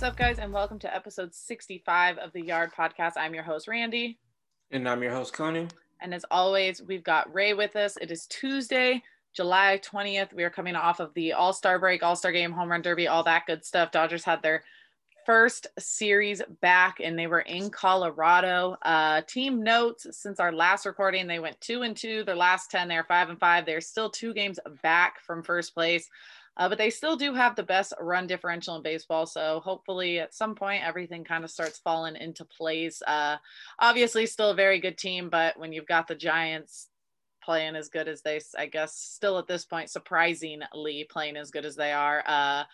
What's up, guys, and welcome to episode 65 of the Yard Podcast. I'm your host, Randy. And I'm your host, Connie. And as always, we've got Ray with us. It is Tuesday, July 20th. We are coming off of the All Star break, All Star game, home run derby, all that good stuff. Dodgers had their first series back and they were in Colorado. Uh, team notes since our last recording, they went two and two. Their last 10, they're five and five. They're still two games back from first place. Uh, but they still do have the best run differential in baseball. So hopefully at some point everything kind of starts falling into place. Uh, obviously, still a very good team, but when you've got the Giants playing as good as they, I guess, still at this point, surprisingly playing as good as they are, uh,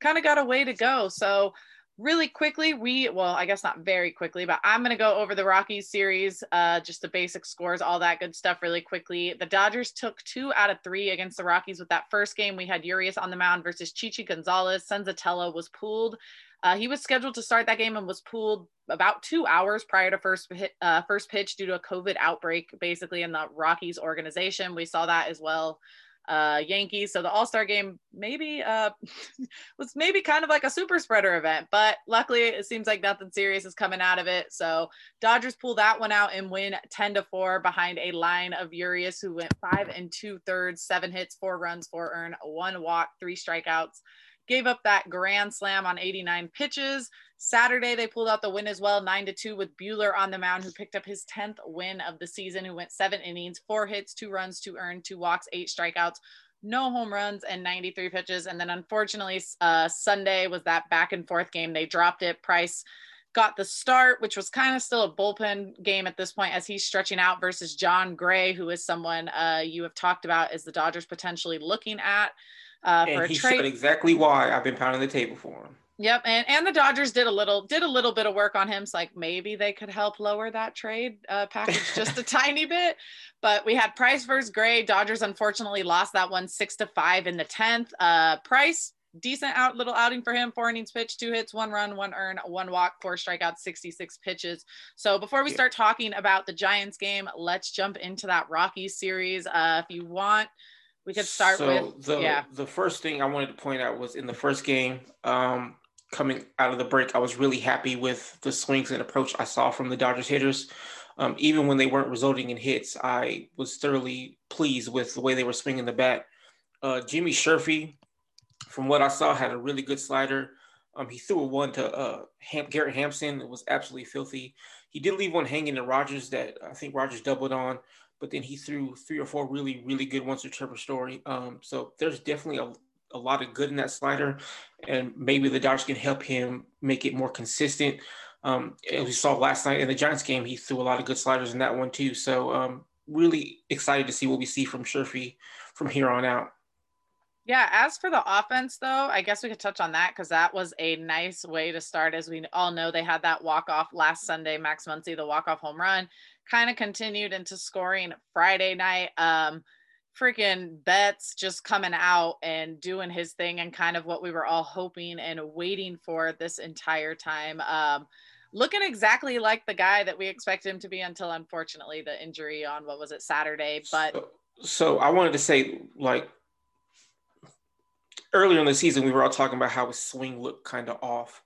kind of got a way to go. So really quickly we well i guess not very quickly but i'm going to go over the rockies series uh just the basic scores all that good stuff really quickly. The dodgers took two out of three against the rockies with that first game. We had urias on the mound versus chichi gonzalez. Senzatela was pulled uh, he was scheduled to start that game and was pulled about two hours prior to first hit, uh, first pitch due to a COVID outbreak, basically in the Rockies organization. We saw that as well uh, Yankees. So the All Star game maybe uh, was maybe kind of like a super spreader event, but luckily it seems like nothing serious is coming out of it. So Dodgers pull that one out and win 10 to 4 behind a line of Urias who went five and two thirds, seven hits, four runs, four earn, one walk, three strikeouts gave up that grand slam on 89 pitches. Saturday, they pulled out the win as well, nine to two, with Buehler on the mound, who picked up his 10th win of the season, who went seven innings, four hits, two runs, two earned, two walks, eight strikeouts, no home runs, and 93 pitches. And then unfortunately, uh, Sunday was that back and forth game. They dropped it. Price got the start, which was kind of still a bullpen game at this point as he's stretching out versus Jon Gray, who is someone uh, you have talked about as the Dodgers potentially looking at uh, and for a he trade. Exactly why I've been pounding the table for him. Yep, and and the Dodgers did a little did a little bit of work on him. So like maybe they could help lower that trade uh, package just a tiny bit. But we had Price versus Gray. Dodgers unfortunately lost that one six to five in the tenth. Uh, Price decent out little outing for him. Four innings pitched, two hits, one run, one earn, one walk, four strikeouts, 66 pitches. So before we start talking about the Giants game, let's jump into that Rockies series. Uh, if you want we could start so with the yeah. the first thing I wanted to point out was in the first game, um, coming out of the break, I was really happy with the swings and approach I saw from the Dodgers hitters. Um, even when they weren't resulting in hits, I was thoroughly pleased with the way they were swinging the bat. Uh, Jimmy Sherfy, from what I saw, had a really good slider. Um, he threw a one to uh, Ham- Garrett Hampson. It was absolutely filthy. He did leave one hanging to Rodgers that I think Rodgers doubled on but then he threw three or four really, really good ones to Trevor Story. Um, so there's definitely a, a lot of good in that slider, and maybe the Dodgers can help him make it more consistent. Um, as we saw last night in the Giants game, he threw a lot of good sliders in that one too. So um, really excited to see what we see from Sherfy from here on out. Yeah, as for the offense, though, I guess we could touch on that because that was a nice way to start. As we all know, they had that walk off last Sunday, Max Muncy, the walk off home run kind of continued into scoring Friday night. Um, freaking Betts just coming out and doing his thing and kind of what we were all hoping and waiting for this entire time. Um, looking exactly like the guy that we expect him to be until unfortunately the injury on what was it Saturday. But so, so I wanted to say like earlier in the season we were all talking about how his swing looked kind of off.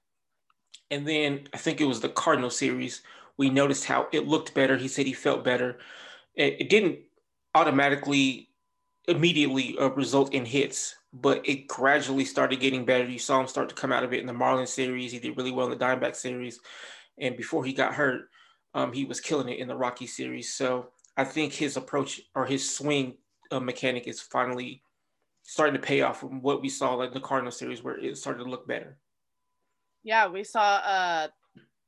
And then I think it was the Cardinal series we noticed how it looked better. He said he felt better. It, it didn't automatically, immediately uh, result in hits, but it gradually started getting better. You saw him start to come out of it in the Marlins series. He did really well in the Diamondback series. And before he got hurt, um, he was killing it in the Rocky series. So I think his approach or his swing uh, mechanic is finally starting to pay off from what we saw like the Cardinal series where it started to look better. Yeah, we saw uh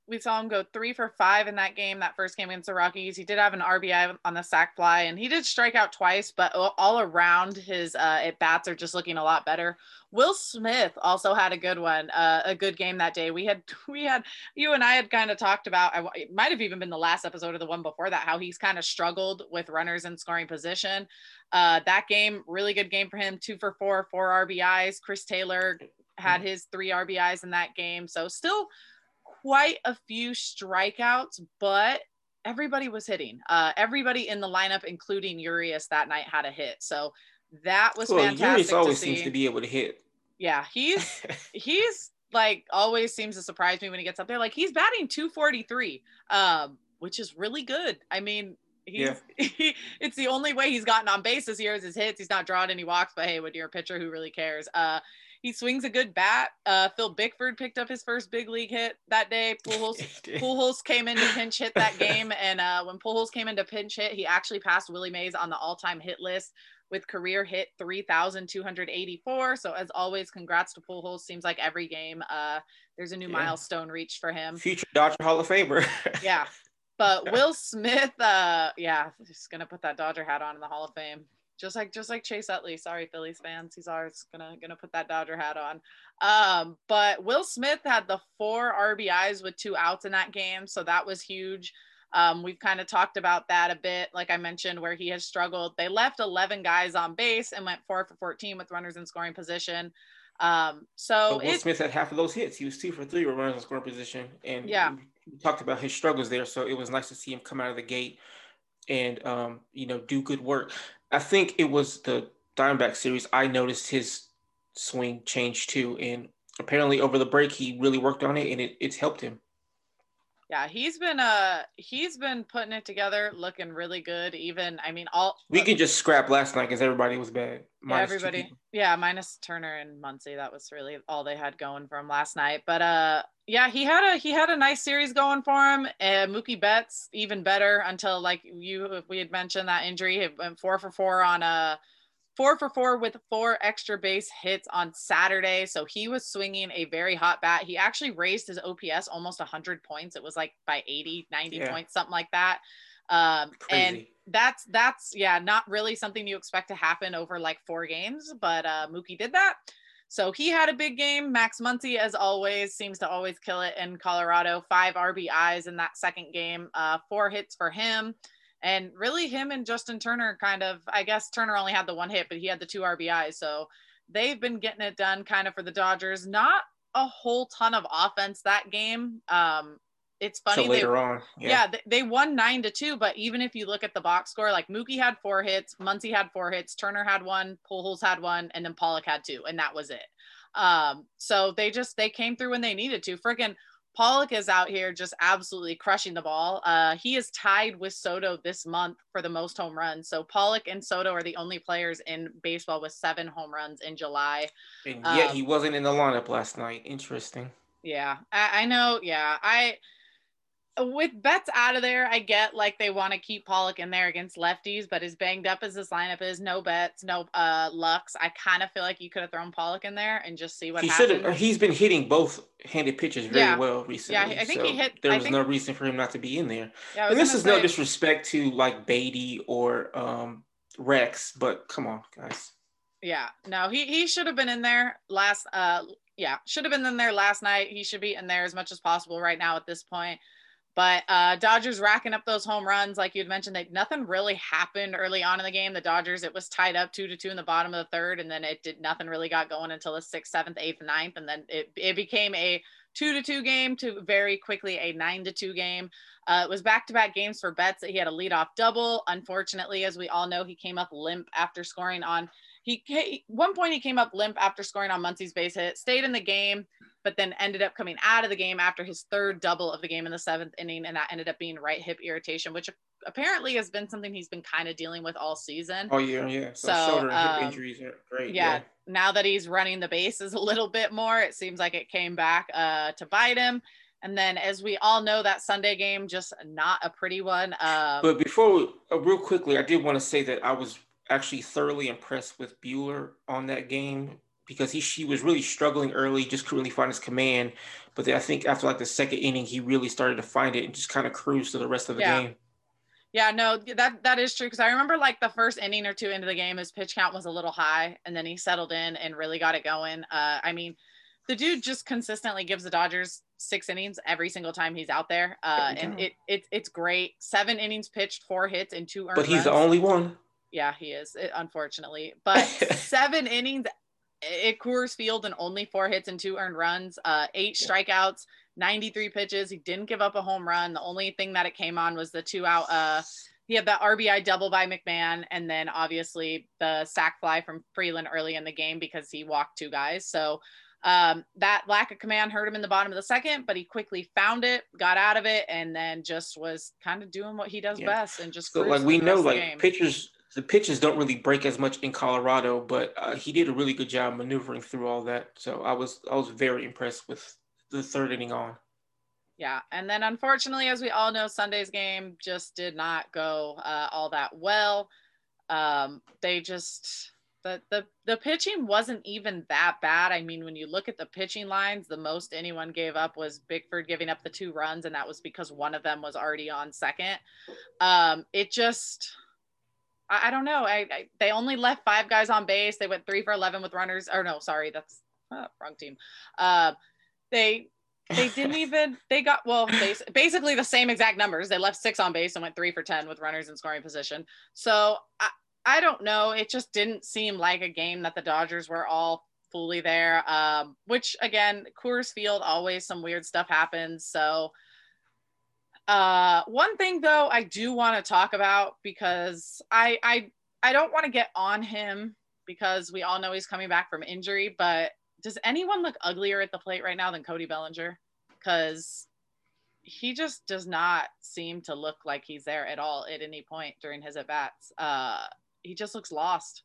we saw him go three for five in that game, that first game against the Rockies. He did have an RBI on the sac fly, and he did strike out twice, but all around his uh, at bats are just looking a lot better. Will Smith also had a good one, uh, a good game that day. We had we had you and I had kind of talked about. It might have even been the last episode or the one before that, how he's kind of struggled with runners in scoring position. Uh, that game, really good game for him. Two for four, four RBIs. Chris Taylor had mm-hmm. his three RBIs in that game, so still quite a few strikeouts, but everybody was hitting. Uh, everybody in the lineup, including Urias, that night had a hit. So that was well, fantastic. Urias always to seems to be able to hit. Yeah, he's he's like always seems to surprise me when he gets up there. Like he's batting 243, um, which is really good. I mean, he's yeah. he, it's the only way he's gotten on base this year is his hits. He's not drawing any walks, but hey, when you're a pitcher, who really cares? Uh, he swings a good bat. Uh, Phil Bickford picked up his first big league hit that day. Pujols, Pujols came in to pinch hit that game, and uh, when Pujols came in to pinch hit, he actually passed Willie Mays on the all-time hit list with career hit 3,284. So as always, congrats to Pujols. Seems like every game, uh, there's a new yeah. milestone reached for him. Future Dodger Hall of Famer. yeah, but Will Smith, uh, yeah, just gonna put that Dodger hat on in the Hall of Fame just like just like Chase Utley. Sorry, Phillies fans. He's always gonna gonna put that Dodger hat on. Um, but Will Smith had the four RBIs with two outs in that game, so that was huge. Um, we've kind of talked about that a bit, like I mentioned, where he has struggled. They left 11 guys on base and went four for 14 with runners in scoring position. Um, so Will Smith had half of those hits. He was two for three with runners in scoring position, and yeah, we talked about his struggles there. So it was nice to see him come out of the gate and um, you know do good work. I think it was the Diamondback series. I noticed his swing change too, and apparently over the break he really worked on it, and it, it's helped him. Yeah, he's been uh he's been putting it together, looking really good. Even I mean, all we can just scrap last night because everybody was bad. Yeah, everybody, yeah, minus Turner and Muncy. That was really all they had going for him last night. But uh, yeah, he had a he had a nice series going for him. And Mookie Betts even better until like you we had mentioned that injury. He went four for four on a uh, four for four with four extra base hits on Saturday. So he was swinging a very hot bat. He actually raised his OPS almost 100 points. It was like by 80, 90 yeah. points, something like that. Um, and that's, that's, yeah, not really something you expect to happen over like four games, but uh, Mookie did that. So he had a big game. Max Muncy, as always, seems to always kill it in Colorado. Five RBIs in that second game, uh, four hits for him. And really, him and Justin Turner kind of, I guess Turner only had the one hit, but he had the two RBIs. So they've been getting it done kind of for the Dodgers. Not a whole ton of offense that game. Um, it's funny. So later they, on, yeah, yeah they, they, won nine to two. But even if you look at the box score, like Mookie had four hits, Muncy had four hits, Turner had one, Pujols had one, and then Pollock had two, and that was it. Um, so they just they came through when they needed to. Freaking Pollock is out here just absolutely crushing the ball. Uh, he is tied with Soto this month for the most home runs. So Pollock and Soto are the only players in baseball with seven home runs in July. And yet um, he wasn't in the lineup last night. Interesting. Yeah, I, I know. Yeah, I with Betts out of there, I get like they want to keep Pollock in there against lefties, but as banged up as this lineup is, no Betts, no uh Lux. I kind of feel like you could have thrown Pollock in there and just see what he should have. He's been hitting both handed pitches very yeah. well recently. Yeah, I think so he hit. There was think, no reason for him not to be in there. Yeah, and this is say, no disrespect to like Beaty or um Reks, but come on, guys. Yeah, no, he he should have been in there last. Uh, yeah, should have been in there last night. He should be in there as much as possible right now at this point. But uh, Dodgers racking up those home runs, like you'd mentioned, that nothing really happened early on in the game. The Dodgers, it was tied up two to two in the bottom of the third, and then it did nothing really got going until the sixth, seventh, eighth, ninth, and then it, it became a two to two game to very quickly a nine to two game. Uh, it was back to back games for Betts that he had a leadoff double. Unfortunately, as we all know, he came up limp after scoring on. He, one point he came up limp after scoring on Muncy's base hit, stayed in the game but then ended up coming out of the game after his third double of the game in the seventh inning. And that ended up being right hip irritation, which apparently has been something he's been kind of dealing with all season. Oh, yeah, yeah. So, so shoulder um, hip injuries are great. Yeah, yeah, Now that he's running the bases a little bit more, it seems like it came back uh, to bite him. And then, as we all know, that Sunday game just not a pretty one. Um, but before, we, uh, real quickly, I did want to say that I was actually thoroughly impressed with Buehler on that game because he she was really struggling early, just couldn't really find his command. But then I think after like the second inning, he really started to find it and just kind of cruised to the rest of the yeah. game. Yeah, no, that that is true because I remember like the first inning or two into the game, his pitch count was a little high, and then he settled in and really got it going. Uh, I mean, the dude just consistently gives the Dodgers six innings every single time he's out there, uh, and it, it it's great. Seven innings pitched, four hits, and two earned. But he's runs. the only one. Yeah, he is, unfortunately. But seven innings at Coors Field and only four hits and two earned runs, uh, eight strikeouts, 93 pitches. He didn't give up a home run. The only thing that it came on was the two out. Uh, he had the RBI double by McMahon, and then obviously the sac fly from Freeland early in the game because he walked two guys. So Um, that lack of command hurt him in the bottom of the second, but he quickly found it, got out of it, and then just was kind of doing what he does yeah. best and just so like we know like pitchers the pitches don't really break as much in Colorado, but uh, he did a really good job maneuvering through all that. So I was I was very impressed with the third inning on. Yeah, and then unfortunately, as we all know, Sunday's game just did not go uh, all that well. Um, they just the, the the pitching wasn't even that bad. I mean, when you look at the pitching lines, the most anyone gave up was Bickford giving up the two runs, and that was because one of them was already on second. Um, it just I, I don't know. I, I, they only left five guys on base. They went three for eleven with runners. Or no, sorry, that's oh, wrong team. Uh, they they didn't even they got well basically the same exact numbers. They left six on base and went three for ten with runners in scoring position. So I, I don't know. It just didn't seem like a game that the Dodgers were all fully there. Um, which again, Coors Field always some weird stuff happens. So uh, one thing though, I do want to talk about because I I I don't want to get on him because we all know he's coming back from injury. But does anyone look uglier at the plate right now than Cody Bellinger? Because he just does not seem to look like he's there at all at any point during his at bats. Uh, he just looks lost.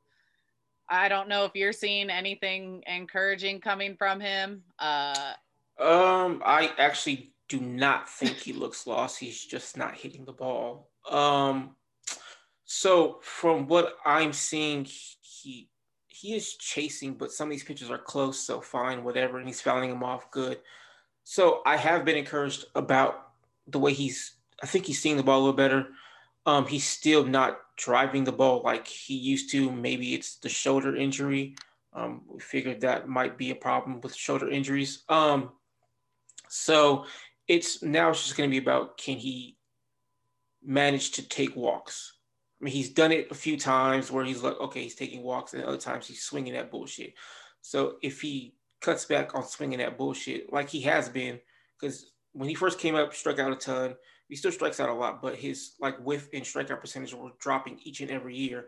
I don't know if you're seeing anything encouraging coming from him. Uh, um, I actually do not think he looks lost. He's just not hitting the ball. Um, so from what I'm seeing, he he is chasing, but some of these pitches are close, so fine, whatever, and he's fouling them off good. So I have been encouraged about the way he's. I think he's seeing the ball a little better. Um, he's still not driving the ball like he used to. Maybe it's the shoulder injury. Um, we figured that might be a problem with shoulder injuries. Um, so it's now it's just going to be about can he manage to take walks. I mean, he's done it a few times where he's like, okay, he's taking walks, and other times he's swinging that bullshit. So if he cuts back on swinging that bullshit, like he has been, because when he first came up, struck out a ton. He still strikes out a lot, but his like whiff and strikeout percentage were dropping each and every year.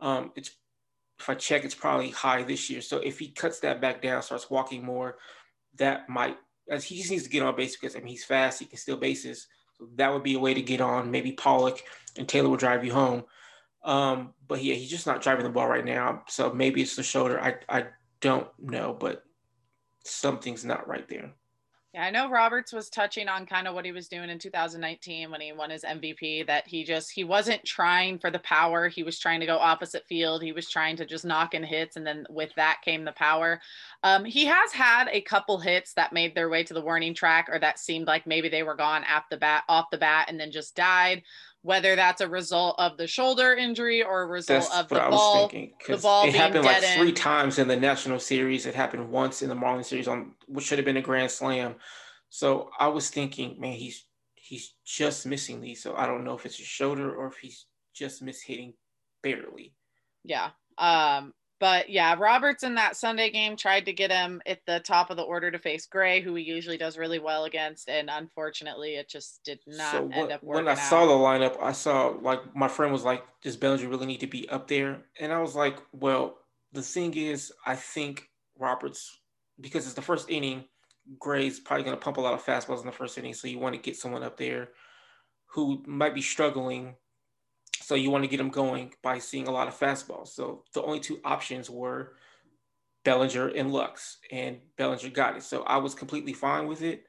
Um, it's if I check, it's probably high this year. So if he cuts that back down, starts walking more, that might as he just needs to get on base because I mean he's fast, he can steal bases. So that would be a way to get on. Maybe Pollock and Taylor will drive you home. Um, but yeah, he's just not driving the ball right now. So maybe it's the shoulder. I I don't know, but something's not right there. Yeah, I know Roberts was touching on kind of what he was doing in 2019 when he won his MVP that he just he wasn't trying for the power, he was trying to go opposite field. He was trying to just knock in hits and then with that came the power. Um, he has had a couple hits that made their way to the warning track or that seemed like maybe they were gone off the bat off the bat and then just died whether that's a result of the shoulder injury or a result that's of the ball. Thinking, the ball it happened like three in. times in the national series. It happened once in the Marlins series on what should have been a grand slam. So I was thinking, man, he's he's just missing these. So I don't know if it's his shoulder or if he's just mishitting barely. Yeah. Um, but yeah, Roberts in that Sunday game tried to get him at the top of the order to face Gray, who he usually does really well against, and unfortunately, it just did not so end up working. When I out. saw the lineup, I saw like my friend was like, "Does Bellinger really need to be up there?" And I was like, "Well, the thing is, I think Roberts, because it's the first inning, Gray's probably going to pump a lot of fastballs in the first inning, so you want to get someone up there who might be struggling so you want to get them going by seeing a lot of fastballs. So the only two options were Bellinger and Lux, and Bellinger got it. So I was completely fine with it.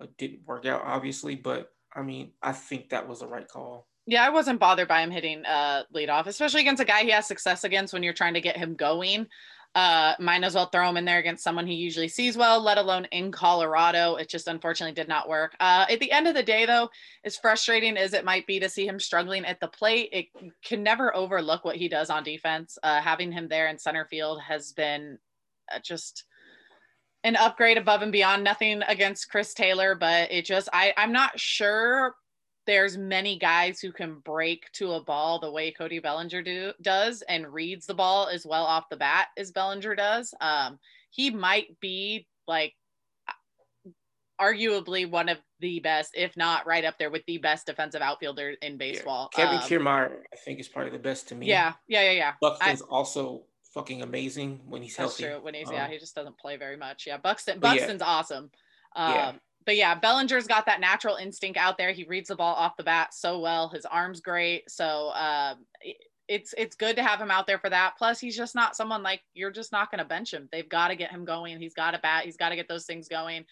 It didn't work out, obviously, but I mean, I think that was the right call. Yeah, I wasn't bothered by him hitting uh, leadoff, especially against a guy he has success against when you're trying to get him going uh, might as well throw him in there against someone he usually sees well, let alone in Colorado. It just unfortunately did not work. Uh, at the end of the day, though, as frustrating as it might be to see him struggling at the plate, it can never overlook what he does on defense. Uh, having him there in center field has been uh, just an upgrade above and beyond. Nothing against Chris Taylor, but it just I I'm not sure there's many guys who can break to a ball the way Cody Bellinger do, does and reads the ball as well off the bat as Bellinger does. Um, he might be like arguably one of the best, if not right up there with the best defensive outfielder in baseball. Yeah. Kevin um, Kiermaier, I think, is probably the best to me. Yeah, yeah, yeah, yeah. Buxton's I, also fucking amazing when he's That's healthy. true. When he's Um, yeah, he just doesn't play very much. Yeah, Buxton But yeah. Buxton's awesome. Um, Yeah. But yeah, Bellinger's got that natural instinct out there. He reads the ball off the bat so well. His arm's great. So it- it's it's good to have him out there for that. Plus, he's just not someone like you're just not going to bench him. They've got to get him going. He's got to bat. He's got to get those things going.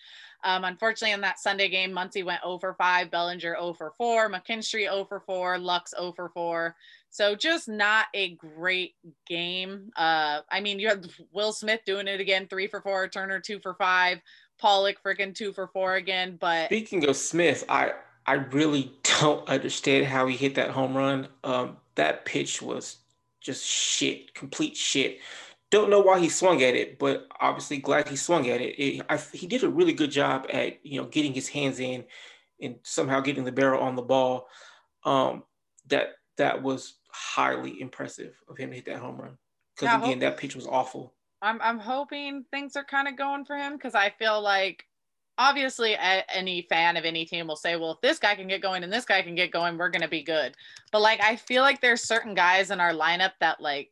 Um, unfortunately, in that Sunday game, Muncy went 0 for 5, Bellinger 0 for 4, McKinstry 0 for 4, Lux 0 for 4. So just not a great game. Uh, I mean, you have Will Smith doing it again, three for four, Turner two for five, Pollock freaking two for four again. But Speaking of Smith, I I really don't understand how he hit that home run. Um, that pitch was just shit, complete shit. Don't know why he swung at it, but obviously glad he swung at it. it I, he did a really good job at you know getting his hands in and somehow getting the barrel on the ball. Um, that that was highly impressive of him to hit that home run. Because again, hope- that pitch was awful. I'm I'm hoping things are kind of going for him because I feel like obviously any fan of any team will say, well, if this guy can get going and this guy can get going, we're gonna be good. But like I feel like there's certain guys in our lineup that like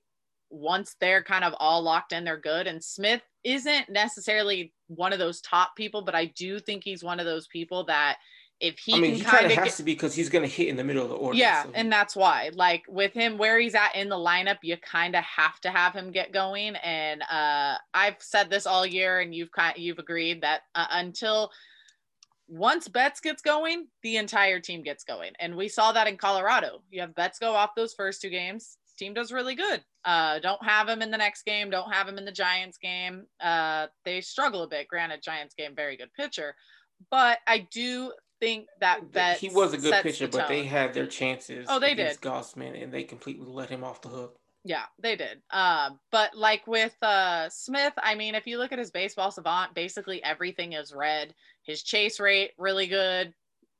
once they're kind of all locked in, they're good. And Smith isn't necessarily one of those top people, but I do think he's one of those people that if he I mean, he kind of of get has to be because he's going to hit in the middle of the order. yeah, so- and that's why. Like with him, where he's at in the lineup, you kind of have to have him get going. And uh, I've said this all year, and you've kind you've agreed that uh, until once Betts gets going, the entire team gets going. And we saw that in Colorado. You have Betts go off those first two games. Team does really good. Uh, don't have him in the next game. Don't have him in the Giants game. Uh, they struggle a bit. Granted, Giants game, very good pitcher, but I do think that Th- Betts he was a good pitcher, the but they had their chances. Oh, they against Gausman, and they completely let him off the hook. Yeah, they did. Um, but like with uh Smith, I mean, if you look at his baseball savant, basically everything is red. His chase rate really good,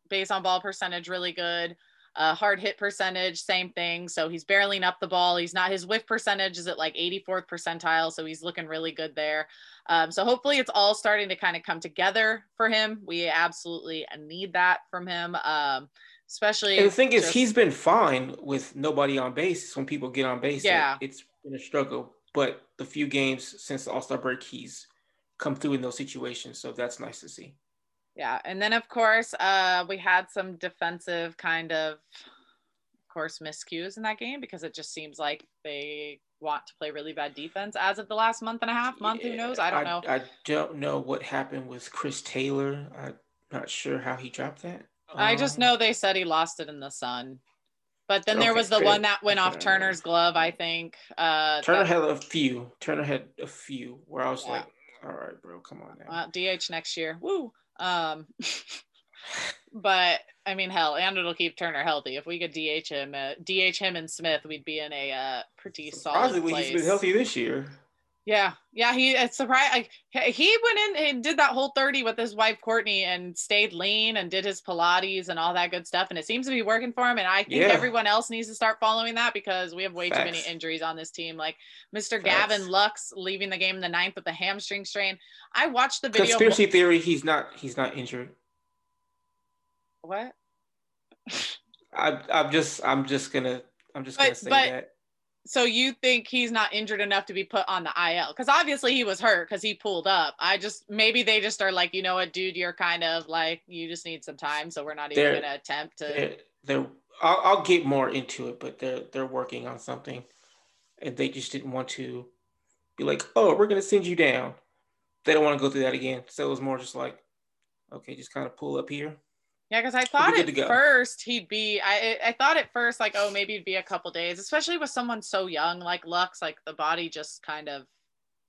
base on ball percentage really good. Uh, hard hit percentage, same thing. So he's barreling up the ball. He's not his whiff percentage is at like 84th percentile, so he's looking really good there. Um, so hopefully it's all starting to kind of come together for him. We absolutely need that from him. Um, especially And the thing is, just- he's been fine with nobody on base. When people get on base, Yeah. it, it's been a struggle. But the few games since the All Star break, he's come through in those situations. So that's nice to see. Yeah, and then of course, uh, we had some defensive kind of, of course, miscues in that game because it just seems like they want to play really bad defense as of the last month and a half, month. Who knows? I don't know. I don't know what happened with Chris Taylor. I'm not sure how he dropped that. I just Um, know they said he lost it in the sun. But then there Okay, was the one that went off Turner's glove, I think. Uh, Turner that- had a few. Turner had a few where I was Yeah. like, all right, bro, come on now. uh, DH next year. Woo. Um, but I mean, hell, and it'll keep Turner healthy. If we could DH him, uh, DH him and Smith, we'd be in a uh, pretty solid Surprisingly, place. he's been healthy this year. Yeah, yeah, he it's surprised. Like, he went in and did that Whole30 with his wife Courtney and stayed lean and did his Pilates and all that good stuff, and it seems to be working for him. And I think Yeah. everyone else needs to start following that because we have way too many injuries on this team. Like Mr. Facts. Gavin Lux leaving the game in the ninth with a hamstring strain. I watched the video. Conspiracy theory, he's not he's not injured. What? I I'm just I'm just gonna I'm just gonna say but- that. So you think he's not injured enough to be put on the IL? Because obviously he was hurt because he pulled up. I just maybe they just are like, you know what, dude, you're kind of like you just need some time, so we're not even They're- gonna attempt to. They're, they're I'll, I'll get more into it, but they're they're working on something, and they just didn't want to be like, oh, we're gonna send you down. They don't want to go through that again, so it was more just like, okay, just kind of pull up here. Yeah, because I thought at to first he'd be. I I thought at first like, oh, maybe it'd be a couple days, especially with someone so young like Lux. Like the body just kind of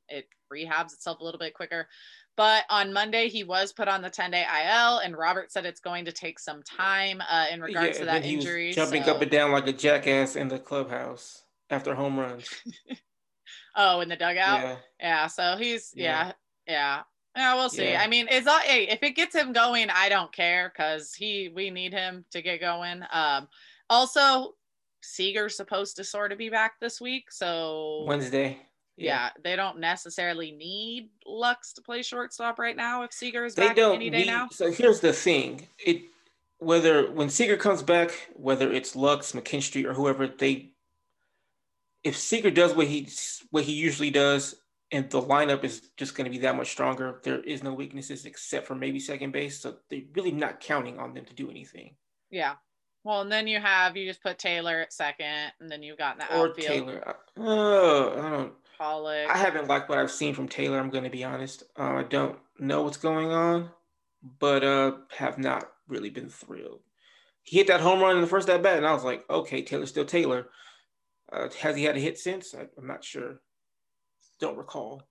it rehabs itself a little bit quicker. But on Monday he was put on the 10 day IL, and Robert said it's going to take some time uh, in regards to and that then he was injury. jumping so- up and down like a jackass in the clubhouse after home runs. Oh, in the dugout. Yeah, Yeah, so he's yeah, Yeah. yeah. Yeah, we'll see. Yeah. I mean, it's all hey, if it gets him going, I don't care because he we need him to get going. Um also Seager's supposed to sort of be back this week. So Wednesday. yeah. they don't necessarily need Lux to play shortstop right now if Seager is they back don't any day need. now. So here's the thing: it whether when Seager comes back, whether it's Lux, McKinstry, or whoever, they if Seager does what he what he usually does, and the lineup is just going to be that much stronger, there is no weaknesses except for maybe second base. So they're really not counting on them to do anything. Yeah. Well, and then you have you just put Taylor at second, and then you've got the Or outfield. Taylor. Uh, I don't. Pollock. I haven't liked what I've seen from Taylor. I'm going to be honest. Uh, I don't know what's going on, but uh, have not really been thrilled. He hit that home run in the first at bat, and I was like, okay, Taylor's still Taylor. Uh, has he had a hit since? I, I'm not sure. Don't recall.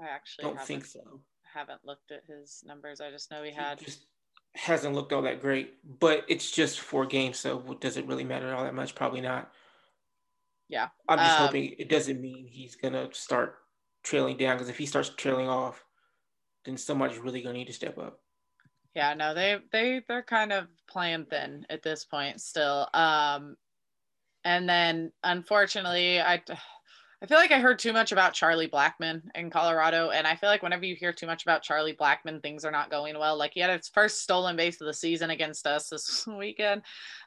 I actually Don't think so. haven't looked at his numbers. I just know he He had. just hasn't looked all that great, but it's just four games, so does it really matter all that much? Probably not. Yeah. I'm just Um, hoping it doesn't mean he's gonna start trailing down because if he starts trailing off, then somebody's really gonna need to step up. Yeah, no, they they they're kind of playing thin at this point still. Um, and then unfortunately, I I feel like I heard too much about Charlie Blackmon in Colorado, and I feel like whenever you hear too much about Charlie Blackmon, things are not going well. Like he had his first stolen base of the season against us this weekend,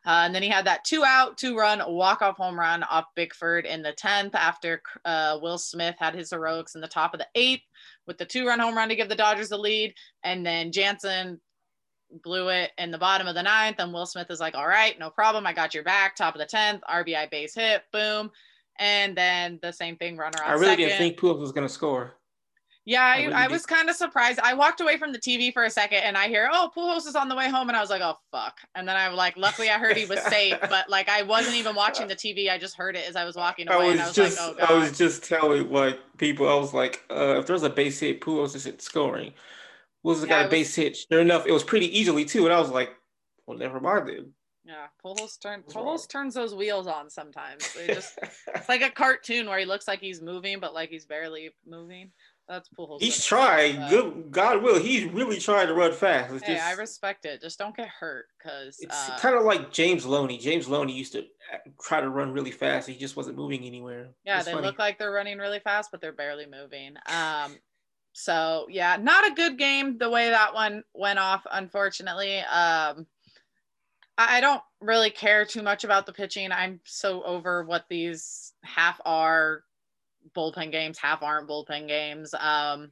uh, and then he had that two out, two run walk off home run off Bickford in the tenth after uh, Will Smith had his heroics in the top of the eighth with the two run home run to give the Dodgers the lead, and then Jansen blew it in the bottom of the ninth. And Will Smith is like, all right, no problem. I got your back. Top of the 10th, RBI base hit, boom. And then the same thing, runner on I really second. didn't think Pujols was gonna score. yeah, I I, really I was kind of surprised. I walked away from the TV for a second and I hear, oh, Pujols is on the way home. And I was like, oh, fuck. And then I was like, luckily I heard he was safe, but like I wasn't even watching the TV. I just heard it as I was walking I away. was, and I was just, like, oh, God. I was just telling like people, I was like, uh, if there's a base hit, Pujols isn't scoring. Pujols Yeah, got a was- base hit. Sure enough, it was pretty easily too, and I was like, well, never mind then. Yeah, Pujols, turn, turns those wheels on sometimes. They just It's like a cartoon where he looks like he's moving, but like he's barely moving. That's Pujols. He's trying. But, Good God will. He's really trying to run fast. It's Hey, just, I respect it. Just don't get hurt, because it's uh, kind of like James Loney. James Loney used to uh, try to run really fast. He just wasn't moving anywhere. yeah, It's they funny. look like they're running really fast, but they're barely moving. Um, so yeah, not a good game the way that one went off. Unfortunately, um, I don't really care too much about the pitching. I'm so over what these half are bullpen games, half aren't bullpen games. Um,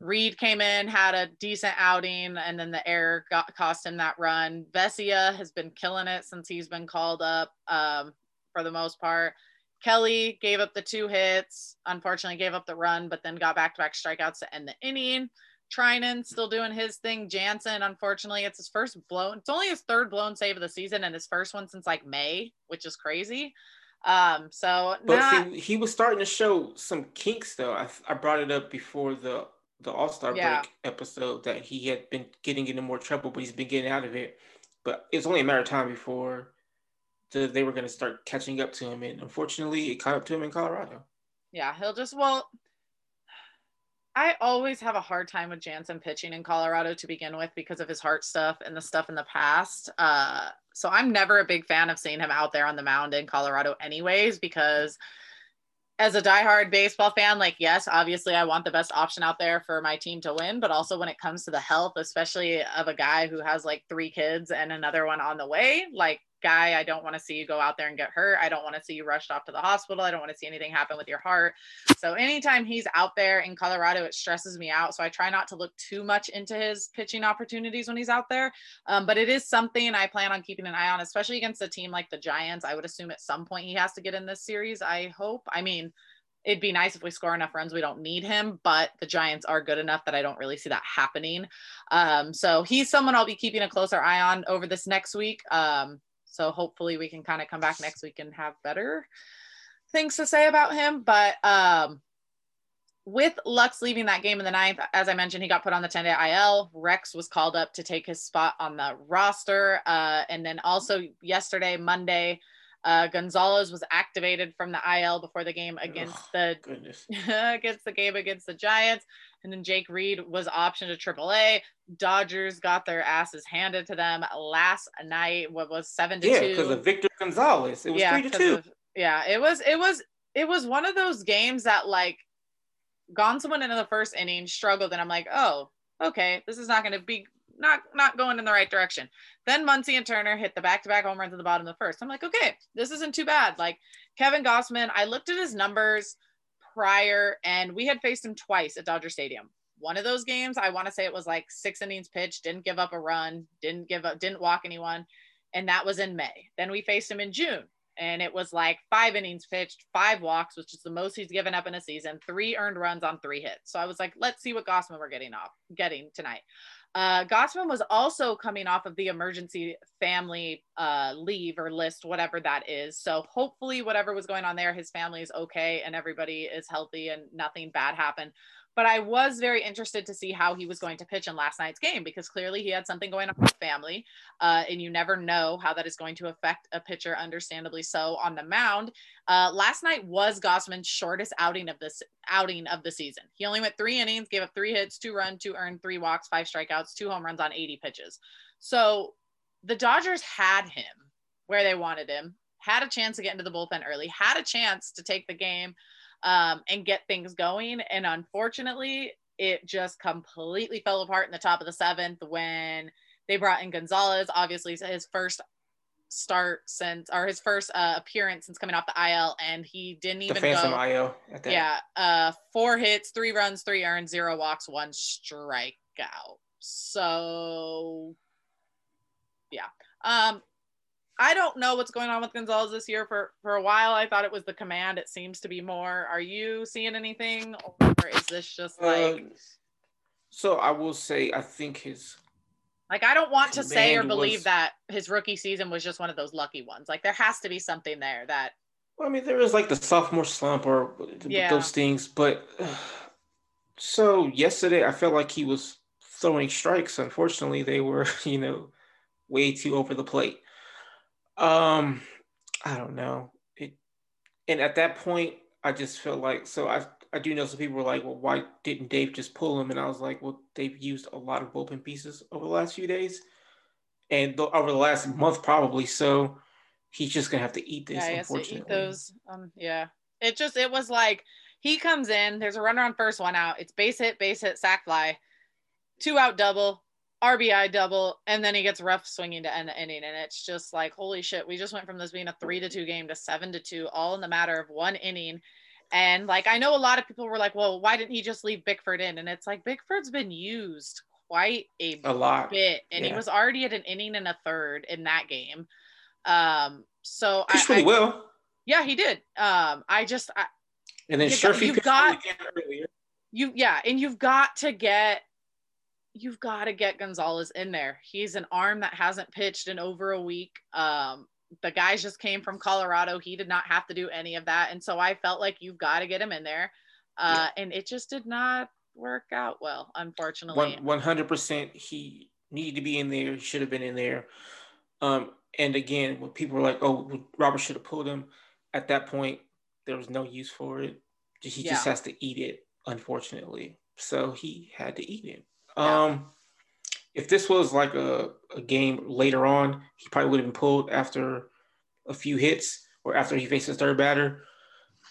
Reed came in, had a decent outing, and then the error got cost him that run. Vesia has been killing it since he's been called up um, for the most part. Kelly gave up the two hits, unfortunately gave up the run, but then got back to back strikeouts to end the inning. Treinen still doing his thing. Jansen, unfortunately, it's his first blown. It's only his third blown save of the season and his first one since like May, which is crazy. Um, so But not, see, he was starting to show some kinks, though. I, I brought it up before the the All Star Yeah. break episode that he had been getting into more trouble, but he's been getting out of it. But it's only a matter of time before the, they were going to start catching up to him, and unfortunately, it caught up to him in Colorado. yeah, he'll just well. I always have a hard time with Jansen pitching in Colorado to begin with because of his heart stuff and the stuff in the past. Uh, so I'm never a big fan of seeing him out there on the mound in Colorado, anyways, because as a diehard baseball fan, like, yes, obviously I want the best option out there for my team to win, but also when it comes to the health, especially of a guy who has like three kids and another one on the way, like, guy, I don't want to see you go out there and get hurt. I don't want to see you rushed off to the hospital. I don't want to see anything happen with your heart. So anytime he's out there in Colorado, it stresses me out. So I try not to look too much into his pitching opportunities when he's out there. Um, but it is something I plan on keeping an eye on, especially against a team like the Giants. I would assume at some point he has to get in this series. I hope. I mean, it'd be nice if we score enough runs. We don't need him, but the Giants are good enough that I don't really see that happening. Um, so he's someone I'll be keeping a closer eye on over this next week. Um, so hopefully we can kind of come back next week and have better things to say about him. But um, with Lux leaving that game in the ninth, as I mentioned, he got put on the 10 day IL. Reks was called up to take his spot on the roster. Uh, and then also yesterday, Monday, uh, Gonzalez was activated from the IL before the game against Ugh. the against the game against the Giants. And then Jake Reed was optioned to AAA. Dodgers got their asses handed to them last night. What was seven to Yeah, two? because of Victor Gonzalez. It was three to two. of- yeah, it was it was it was one of those games that like Gonzo went into the first inning, struggled, and I'm like, oh, okay, this is not going to be not not going in the right direction. Then Muncy and Turner hit the back-to-back home runs at the bottom of the first. I'm like, okay, this isn't too bad. Like Kevin Gausman, I looked at his numbers prior, and we had faced him twice at Dodger Stadium. One of those games, I want to say it was like six innings pitched, didn't give up a run, didn't give up, didn't walk anyone, and that was in May. Then we faced him in June, and it was like five innings pitched, five walks, which is the most he's given up in a season, three earned runs on three hits. So I was like, let's see what Gausman we're getting off, getting tonight. Uh, Gausman was also coming off of the emergency family uh, leave or list, whatever that is. So hopefully, whatever was going on there, his family is okay and everybody is healthy and nothing bad happened. But I was very interested to see how he was going to pitch in last night's game because clearly he had something going on with family. Uh, and you never know how that is going to affect a pitcher, understandably so, on the mound. Uh, last night was Gausman's shortest outing of this outing of the season. He only went three innings, gave up three hits, two runs, two earned, three walks, five strikeouts, two home runs on 80 pitches. So the Dodgers had him where they wanted him, had a chance to get into the bullpen early, had a chance to take the game um, and get things going. And unfortunately, it just completely fell apart in the top of the seventh when they brought in Gonzalez. Obviously, his first start since or his first uh, appearance since coming off the IL, and he didn't even the phantom go. IL. Yeah, uh, four hits, three runs, three earned, zero walks, one strikeout. So, yeah. Um, I don't know what's going on with Gonzalez this year. For for a while, I thought it was the command. It seems to be more. Are you seeing anything, or is this just uh, like? So I will say, I think his. Like I don't want to say or believe was, that his rookie season was just one of those lucky ones. Like there has to be something there that. Well, I mean, there is like the sophomore slump or yeah. those things, but. Uh, so yesterday, I felt like he was throwing strikes. Unfortunately, they were, you know, way too over the plate. Um, I don't know. It, and at that point, I just felt like so. I I do know some people were like, well, why didn't Dave just pull him? And I was like, well, they've used a lot of bullpen pieces over the last few days, and th- over the last month probably. So he's just gonna have to eat this. Yeah, unfortunately. eat those. Um, yeah. It just it was like he comes in. There's a runner on first, one out. It's base hit, base hit, sac fly, two out double. RBI double, and then he gets Ruf swinging to end the inning. And it's just like, holy shit, we just went from this being a three to two game to seven to two, all in the matter of one inning. And like, I know a lot of people were like, well, why didn't he just leave Bickford in? And it's like, Bickford's been used quite a, a lot bit, and yeah. he was already at an inning and a third in that game. Um, so Pitched I, I, well. Yeah, he did. Um, I just, I, and then Sherfy you've got, you, yeah, and you've got to get you've got to get Gonzalez in there. He's an arm that hasn't pitched in over a week. Um, the guys just came from Colorado. He did not have to do any of that. And so I felt like you've got to get him in there. Uh, yeah. And it just did not work out well, unfortunately. 100% he needed to be in there. He should have been in there. Um, and again, when people were like, oh, Robert should have pulled him, at that point, there was no use for it. He yeah. just has to eat it, unfortunately. So he had to eat it. Um, if this was like a, a game later on, he probably would have been pulled after a few hits or after he faced his third batter.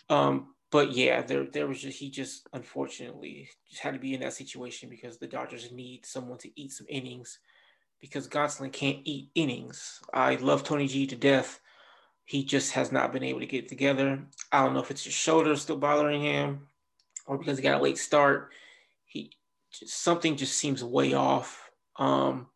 Um, but yeah, there there was just he just unfortunately just had to be in that situation because the Dodgers need someone to eat some innings because Gonsolin can't eat innings. I love Tony G to death. He just has not been able to get together. I don't know if it's his shoulder still bothering him or because he got a late start. Something just seems way off. Um,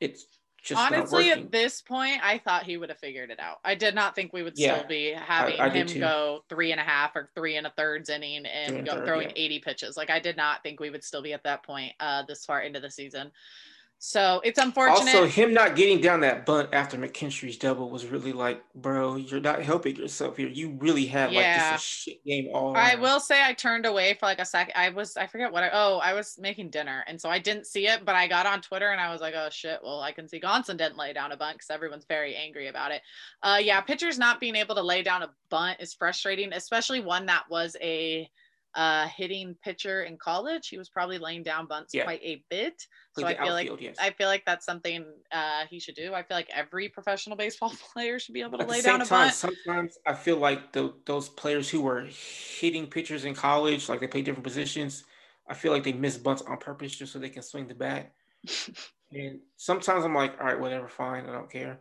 it's just honestly at this point, I thought he would have figured it out. I did not think we would yeah, still be having I, I him go three and a half or three and a thirds inning and go, third, throwing yeah. 80 pitches. Like I did not think we would still be at that point uh, this far into the season. So it's unfortunate. Also, him not getting down that bunt after McKinstry's double was really like, bro, you're not helping yourself here. You really had yeah. like this shit game all. I will say I turned away for like a second. I was I forget what I oh I was making dinner and so I didn't see it, but I got on Twitter and I was like, oh shit. Well, I can see Gonson didn't lay down a bunt because everyone's very angry about it. Uh, yeah, pitchers not being able to lay down a bunt is frustrating, especially one that was a uh, hitting pitcher in college. He was probably laying down bunts yeah. quite a bit. So I feel outfield, like yes. I feel like that's something uh, he should do. I feel like every professional baseball player should be able to At lay down a time, bunt. Sometimes I feel like the, those players who were hitting pitchers in college, like they play different positions, I feel like they miss bunts on purpose just so they can swing the bat. and sometimes I'm like, all right, whatever, fine, I don't care.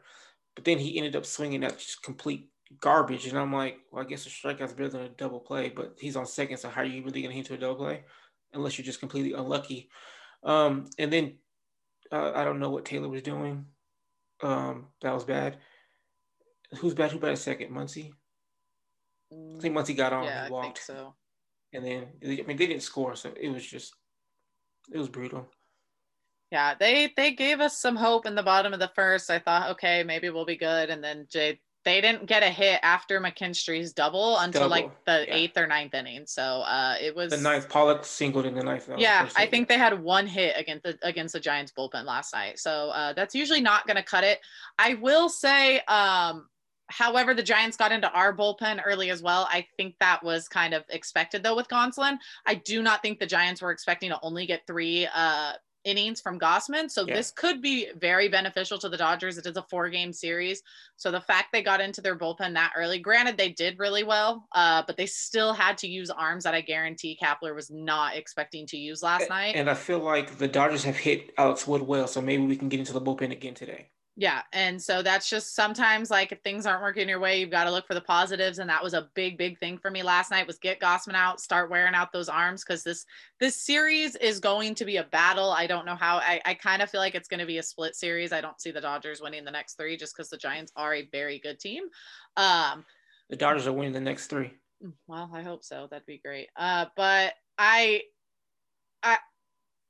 But then he ended up swinging that just complete garbage, and I'm like, well, I guess a strikeout's better than a double play, but he's on second, so how are you really hit to a double play? Unless you're just completely unlucky. Um, and then uh, I don't know what Taylor was doing. Um, that was bad. Who's bad? Who bad second? Muncy. I think Muncy got on. Yeah, he walked. I think so. And then I mean they didn't score, so it was just it was brutal. Yeah, they they gave us some hope in the bottom of the first. I thought, okay, maybe we'll be good. And then Jay, they didn't get a hit after McKinstry's double until Double, like the yeah. eighth or ninth inning. So uh, it was The ninth, Pollock singled in the ninth. That Yeah, I think they had one hit against the against the Giants bullpen last night. So uh, that's usually not going to cut it. I will say, um, however, the Giants got into our bullpen early as well. I think that was kind of expected though with Gonsolin. I do not think the Giants were expecting to only get three uh, innings from Gausman. So Yeah. this could be very beneficial to the Dodgers. It is a four game series. So the fact they got into their bullpen that early, granted they did really well, uh, but they still had to use arms that I guarantee Kapler was not expecting to use last night. And I feel like the Dodgers have hit Alex Wood well, so maybe we can get into the bullpen again today. Yeah. And so that's just sometimes like if things aren't working your way, you've got to look for the positives. And that was a big, big thing for me last night was get Gausman out, start wearing out those arms because this this series is going to be a battle. I don't know how I, I kind of feel like it's going to be a split series. I don't see the Dodgers winning the next three just because the Giants are a very good team. Um, The Dodgers are winning the next three. well, I hope so. That'd be great. Uh, but I, I,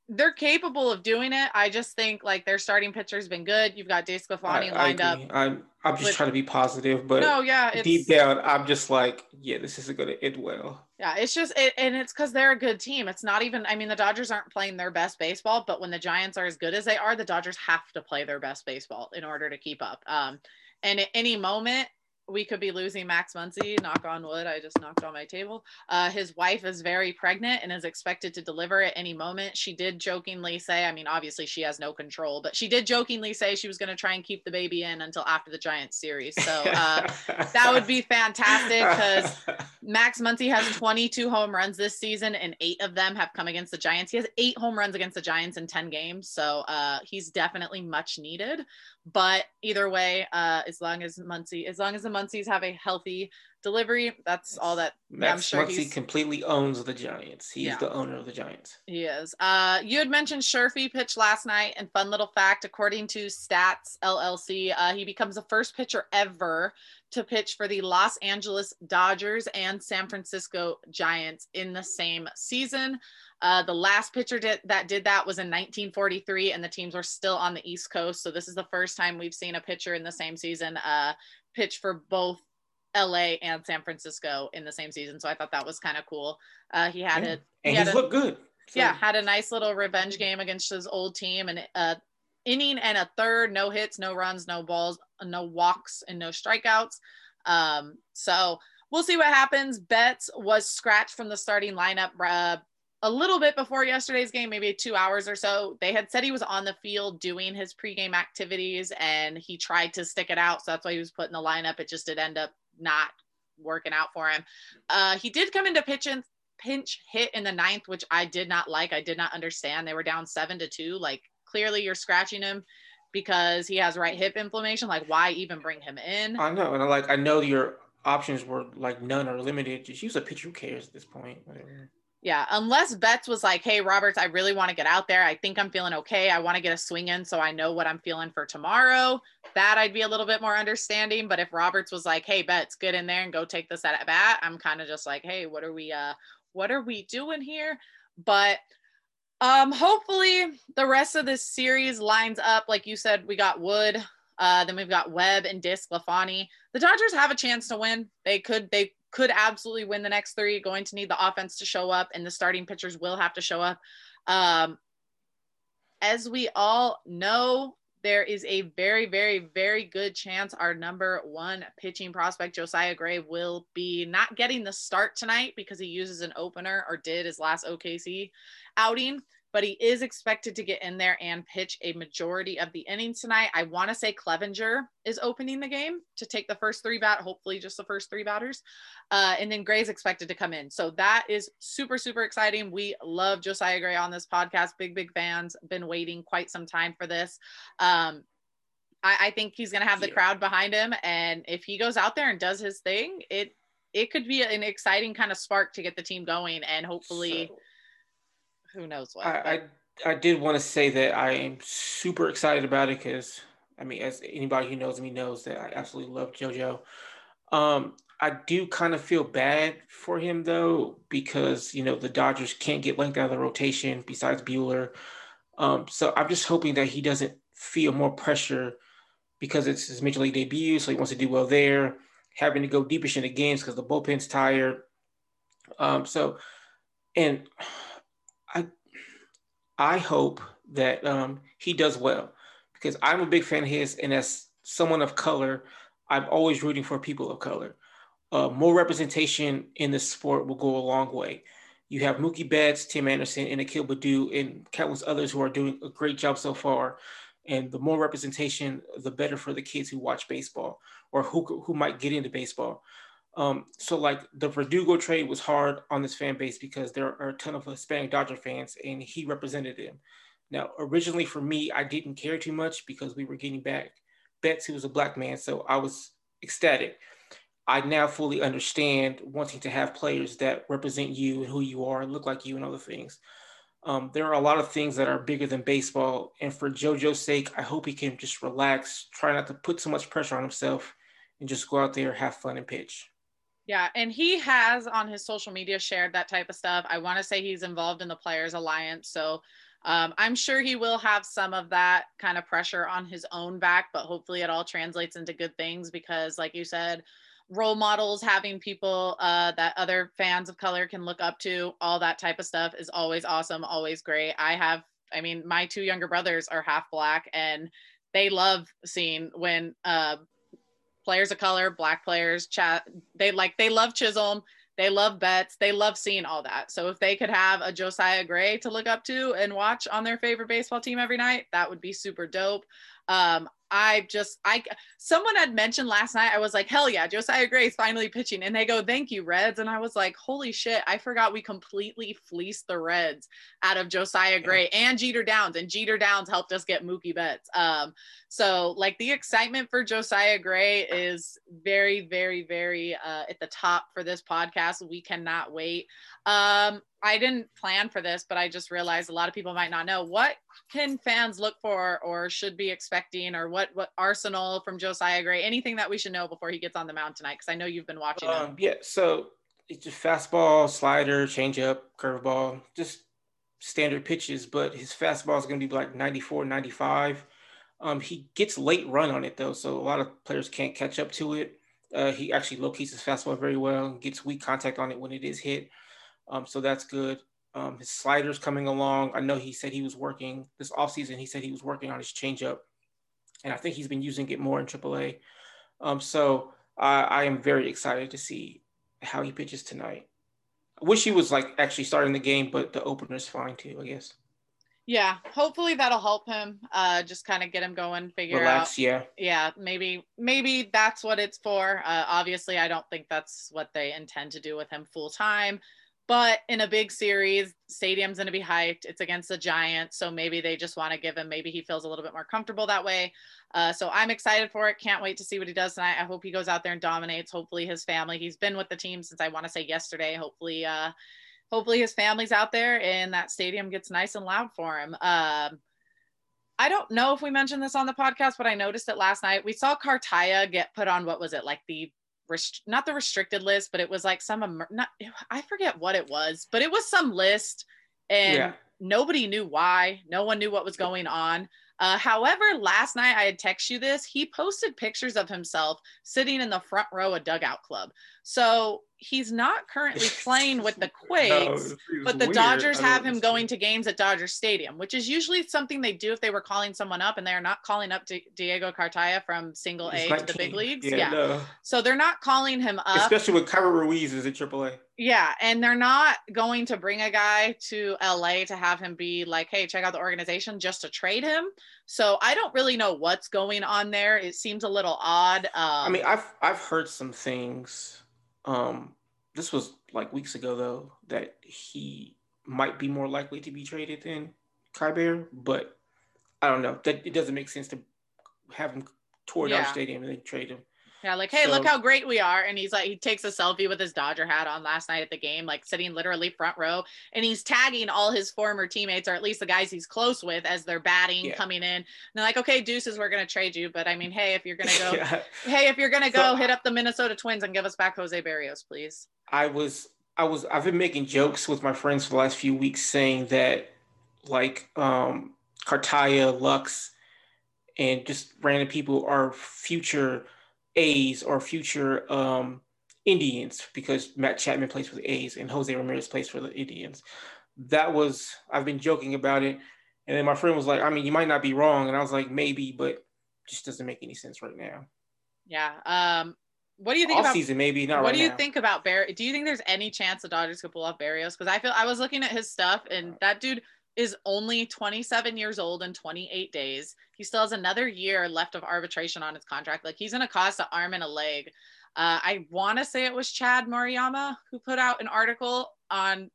they're capable of doing it. I just think like their starting pitcher's been good. You've got Dave I, Sclafani I lined up. I'm I'm just with- trying to be positive, but No, yeah, deep down, I'm just like, yeah, this isn't going to end well. yeah, it's just it, and it's because they're a good team. It's not even. I mean, the Dodgers aren't playing their best baseball, but when the Giants are as good as they are, the Dodgers have to play their best baseball in order to keep up. Um, and at any moment. We could be losing Max Muncy. Knock on wood. I just knocked on my table. Uh, his wife is very pregnant and is expected to deliver at any moment. She did jokingly say, I mean, obviously she has no control, but she did jokingly say she was going to try and keep the baby in until after the Giants series. So uh, that would be fantastic because Max Muncy has 22 home runs this season, and eight of them have come against the Giants. He has eight home runs against the Giants in 10 games, so uh, he's definitely much needed. But either way, uh, as long as Muncy, as long as the Muncies have a healthy delivery, that's all that Max I'm sure Muncy he's- completely owns the Giants. He's Yeah. the owner of the Giants. he is. Uh, you had mentioned Sherfy pitched last night, and fun little fact: according to Stats LLC, uh, he becomes the first pitcher ever to pitch for the Los Angeles Dodgers and San Francisco Giants in the same season. Uh, the last pitcher did, that did that was in 1943, and the teams were still on the East Coast. So this is the first time we've seen a pitcher in the same season uh, pitch for both LA and San Francisco in the same season. So I thought that was kind of cool. Uh, he had Yeah. it. And he he's a- looked good. So- yeah, had a nice little revenge game against his old team and uh inning and a third, no hits, no runs, no balls, no walks, and no strikeouts. Um, so we'll see what happens. Betts was scratched from the starting lineup uh, a little bit before yesterday's game, maybe two hours or so. They had said he was on the field doing his pregame activities and he tried to stick it out. So that's why he was put in the lineup. It just did end up not working out for him. Uh, he did come into pitch in, pinch hit in the ninth, which I did not like. I did not understand. They were down seven to two. Like clearly you're scratching him because he has right hip inflammation. Like why even bring him in? I know, and I like I know your options were like none or limited. Just use a pitcher who cares at this point. Whatever. Yeah, unless Betts was like, "Hey, Roberts, I really want to get out there. I think I'm feeling okay. I want to get a swing in, so I know what I'm feeling for tomorrow." That I'd be a little bit more understanding. But if Roberts was like, "Hey, Betts, get in there and go take this at bat," I'm kind of just like, "Hey, what are we? Uh, what are we doing here?" But um, hopefully the rest of this series lines up. Like you said, we got Wood. Uh, then we've got Webb and DeSclafani. The Dodgers have a chance to win. They could. They could absolutely win the next three. Going to need the offense to show up, and the starting pitchers will have to show up. Um, as we all know, there is a very, very, very good chance our number one pitching prospect, Josiah Gray, will be not getting the start tonight because he uses an opener or did his last OKC outing. But he is expected to get in there and pitch a majority of the innings tonight. I want to say Cleavinger is opening the game to take the first three bat, hopefully just the first three batters. Uh, and then Gray's expected to come in. So that is super, super exciting. We love Josiah Gray on this podcast. Big, big fans. Been waiting quite some time for this. Um, I, I think he's going to have the yeah. crowd behind him. And if he goes out there and does his thing, it, it could be an exciting kind of spark to get the team going and hopefully so who knows what. I, I, I did want to say that I am super excited about it because I mean, as anybody who knows me knows that I absolutely love JoJo. Um, I do kind of feel bad for him though because you know the Dodgers can't get length out of the rotation besides Buehler. Um, so I'm just hoping that he doesn't feel more pressure because it's his major league debut, so he wants to do well there. Having to go deepish into games because the bullpen's tired. Um, so, and I hope that um, he does well because I'm a big fan of his, and as someone of color, I'm always rooting for people of color. Uh, more representation in the sport will go a long way. You have Mookie Betts, Tim Anderson, and Akil Baddoo, and countless others who are doing a great job so far. And the more representation, the better for the kids who watch baseball or who, who might get into baseball. Um, so like the Verdugo trade was hard on this fan base because there are a ton of Hispanic Dodger fans and he represented them. Now, originally for me, I didn't care too much because we were getting back Betts, who was a black man. So I was ecstatic. I now fully understand wanting to have players that represent you and who you are, look like you and other things. Um, there are a lot of things that are bigger than baseball. And for JoJo's sake, I hope he can just relax, try not to put so much pressure on himself, and just go out there, have fun, and pitch. Yeah, and he has on his social media shared that type of stuff. I want to say he's involved in the Players Alliance, so um, I'm sure he will have some of that kind of pressure on his own back, but hopefully it all translates into good things because, like you said, role models, having people uh, that other fans of color can look up to, all that type of stuff is always awesome, always great. I have, I mean, my two younger brothers are half black and they love seeing when uh, players of color, black players, chat. They like they love Chisholm. They love Betts. They love seeing all that. So if they could have a Josiah Gray to look up to and watch on their favorite baseball team every night, that would be super dope. Um, I just I someone had mentioned last night. I was like, hell yeah, Josiah Gray's finally pitching, and they go, thank you, Reds, and I was like, holy shit, I forgot we completely fleeced the Reds out of Josiah Gray and Jeter Downs, and Jeter Downs helped us get Mookie Betts. Um, so like the excitement for Josiah Gray is very, very, very uh, at the top for this podcast. We cannot wait. Um, I didn't plan for this, but I just realized a lot of people might not know what can fans look for or should be expecting or what what arsenal from Josiah Gray, anything that we should know before he gets on the mound tonight? Because I know you've been watching. Um, yeah, so it's just fastball, slider, changeup, curveball, just standard pitches. But his fastball is going to be like 94, 95. Um, he gets late run on it though, so a lot of players can't catch up to it. Uh, he actually locates his fastball very well and gets weak contact on it when it is hit. Um, so that's good. Um, his sliders coming along. I know he said he was working this offseason. He said he was working on his changeup, and I think he's been using it more in AAA. Um, so I, I am very excited to see how he pitches tonight. I wish he was like actually starting the game, but the opener is fine too, I guess. Yeah, hopefully that'll help him. Uh, just kind of get him going, figure Relax, out. Yeah. Yeah, maybe maybe that's what it's for. Uh, obviously, I don't think that's what they intend to do with him full time. But in a big series, stadium's going to be hyped. It's against the Giants, so maybe they just want to give him. Maybe he feels a little bit more comfortable that way. Uh, so I'm excited for it. Can't wait to see what he does tonight. I hope he goes out there and dominates. Hopefully his family. He's been with the team since I want to say yesterday. Hopefully, uh, hopefully his family's out there and that stadium gets nice and loud for him. Um, I don't know if we mentioned this on the podcast, but I noticed it last night. We saw Cartaya get put on what was it like the rest- not the restricted list, but it was like some not I forget what it was, but it was some list and yeah. nobody knew why. No one knew what was going on. Uh, however, last night I had text you this. He posted pictures of himself sitting in the front row of Dugout Club. So he's not currently playing with the Quakes, no, but the weird. Dodgers have him going to games at Dodger Stadium, which is usually something they do if they were calling someone up and they're not calling up Diego Cartaya from single A to the big leagues. Yeah. yeah. No. So they're not calling him up. Especially with Keibert Ruiz is at AAA. Yeah. And they're not going to bring a guy to LA to have him be like, hey, check out the organization just to trade him. So I don't really know what's going on there. It seems a little odd. Um, I mean, I've I've heard some things um, this was like weeks ago though that he might be more likely to be traded than Keibert, but I don't know. That it doesn't make sense to have him tour yeah. our stadium and then trade him. Yeah, like, hey, so, look how great we are. And he's like, he takes a selfie with his Dodger hat on last night at the game, like sitting literally front row. And he's tagging all his former teammates, or at least the guys he's close with, as they're batting, yeah. coming in. And they're like, okay, deuces, we're going to trade you. But I mean, hey, if you're going to go, yeah. hey, if you're going to go so, hit up the Minnesota Twins and give us back Jose Berrios, please. I was, I was, I've been making jokes with my friends for the last few weeks saying that, like, um, Cartaya, Lux, and just random people are future – A's or future um, Indians because Matt Chapman plays for the A's and Jose Ramirez plays for the Indians. That was I've been joking about it, and then my friend was like, "I mean, you might not be wrong," and I was like, "Maybe, but just doesn't make any sense right now." Yeah. Um, what do you think All about season? Maybe not. What right do you now. think about Barry? Do you think there's any chance the Dodgers could pull off Berrios? Because I feel I was looking at his stuff, and that dude is only 27 years old and 28 days. He still has another year left of arbitration on his contract. Like he's going to cost an arm and a leg. Uh, I want to say it was Chad Moriyama who put out an article on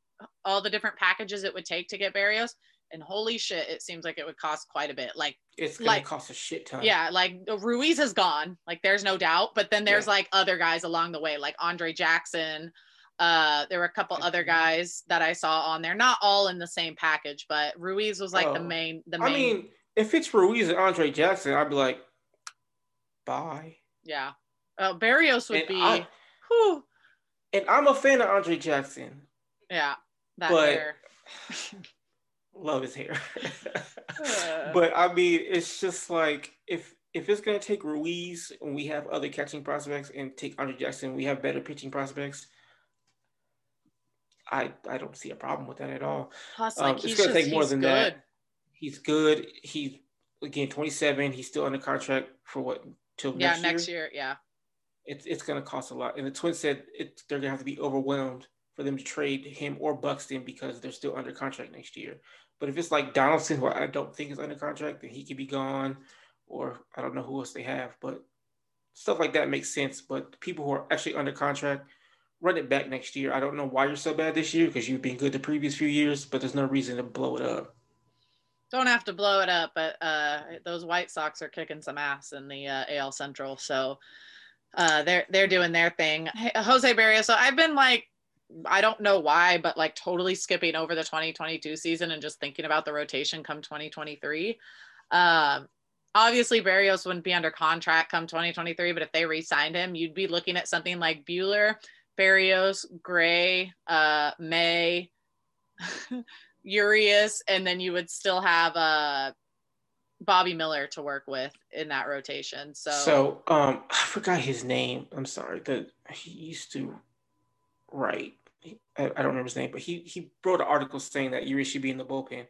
all the different packages it would take to get Berrios. And holy shit, it seems like it would cost quite a bit. Like it's gonna like, cost a shit ton. Yeah, like Ruiz is gone, like there's no doubt. But then there's yeah. like other guys along the way, like Andre Jackson, uh, there were a couple other guys that I saw on there, not all in the same package, but Ruiz was like the oh. main. The main. I mean, if it's Ruiz and Andre Jackson, I'd be like, bye. Yeah, uh, Berrios would and be. I, whew. And I'm a fan of Andre Jackson. Yeah, that but hair. love his hair. But I mean, it's just like if if it's gonna take Ruiz and we have other catching prospects, and take Andre Jackson, we have better pitching prospects. I I don't see a problem with that at all. Plus, um, like, um, it's going to take more than good. that. He's good. He's again 27. He's still under contract for what till yeah next year. year yeah. It's it's going to cost a lot, and the Twins said it, they're going to have to be overwhelmed for them to trade him or Buxton because they're still under contract next year. But if it's like Donaldson, who I don't think is under contract, then he could be gone, or I don't know who else they have, but stuff like that makes sense. But people who are actually under contract run it back next year. I don't know why you're so bad this year because you've been good the previous few years, but there's no reason to blow it up. Don't have to blow it up, but uh, those White Sox are kicking some ass in the uh, AL Central, so uh, they're they're doing their thing. Hey, Jose Berrios. So I've been like, I don't know why, but like totally skipping over the 2022 season and just thinking about the rotation come 2023. Um, obviously Berrios wouldn't be under contract come 2023, but if they re-signed him, you'd be looking at something like Buehler, Berrios, Gray, uh, May, Urias, and then you would still have uh, Bobby Miller to work with in that rotation. So, so um, I forgot his name. I'm sorry. That he used to write. I, I, don't remember his name, but he he wrote an article saying that Urias should be in the bullpen.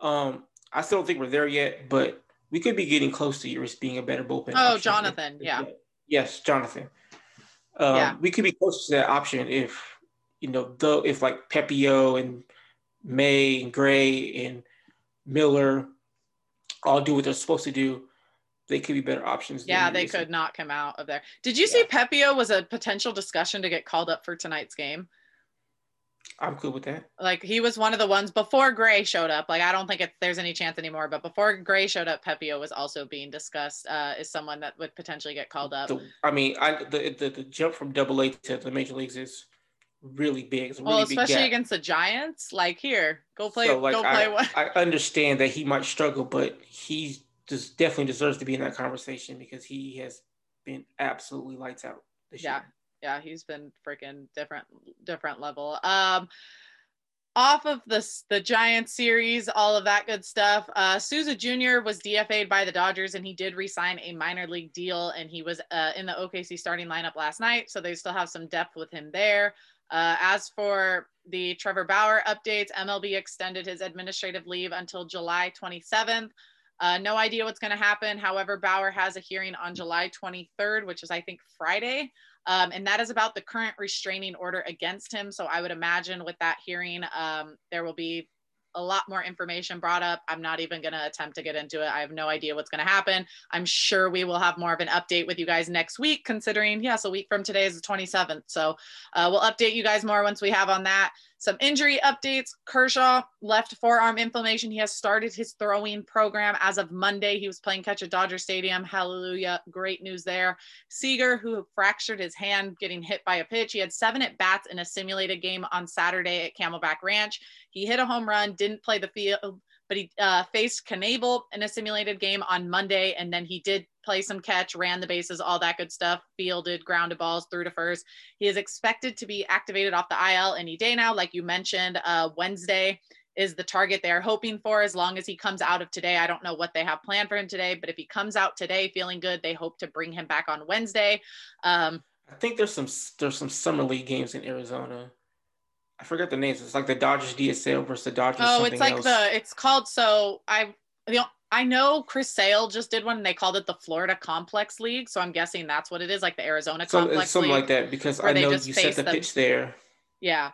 Um, I still don't think we're there yet, but we could be getting close to Urias being a better bullpen. Oh, Jonathan, yeah. Yes, Jonathan. Um, yeah. We could be close to that option if, you know, though if like Pepiot and May and Gray and Miller all do what they're supposed to do, they could be better options. Yeah, they could not come out of there. Did you yeah. see Pepiot was a potential discussion to get called up for tonight's game? I'm cool with that. Like he was one of the ones before Gray showed up. Like I don't think it, there's any chance anymore. But before Gray showed up, Pepiot was also being discussed uh, as someone that would potentially get called up. The, I mean, I the, the, the jump from Double A to the major leagues is really big. It's really well, especially against the Giants. Like here, go play. So, like, go play. I, I understand that he might struggle, but he just definitely deserves to be in that conversation because he has been absolutely lights out this yeah. year yeah, he's been freaking different, different level. Um, off of this the Giants series, all of that good stuff. Uh, Souza Jr. was DFA'd by the Dodgers, and he did resign a minor league deal, and he was uh, in the OKC starting lineup last night, so they still have some depth with him there. Uh, as for the Trevor Bauer updates, MLB extended his administrative leave until July 27th. Uh, no idea what's going to happen. However, Bauer has a hearing on July 23rd, which is, I think, Friday. Um, and that is about the current restraining order against him. So I would imagine with that hearing, um, there will be a lot more information brought up. I'm not even going to attempt to get into it. I have no idea what's going to happen. I'm sure we will have more of an update with you guys next week, considering, yes, a week from today is the 27th. So uh, we'll update you guys more once we have on that. Some injury updates. Kershaw left forearm inflammation. He has started his throwing program as of Monday. He was playing catch at Dodger Stadium. Hallelujah. Great news there. Seager, who fractured his hand getting hit by a pitch, he had seven at bats in a simulated game on Saturday at Camelback Ranch. He hit a home run, didn't play the field, but he uh, faced Knebel in a simulated game on Monday, and then he did play some catch, ran the bases, all that good stuff, fielded, grounded balls through to first. He is expected to be activated off the IL any day now, like you mentioned. Uh, Wednesday is the target they are hoping for as long as he comes out of today. I don't know what they have planned for him today, but if he comes out today feeling good, they hope to bring him back on Wednesday. Um, I think there's some there's some summer league games in Arizona. I forget the names. It's like the Dodgers DSL versus the Dodgers. Oh, it's like else. the it's called so I know I know Chris Sale just did one and they called it the Florida Complex League. So I'm guessing that's what it is, like the Arizona so Complex something League. like that because I know you set the them. pitch there. Yeah.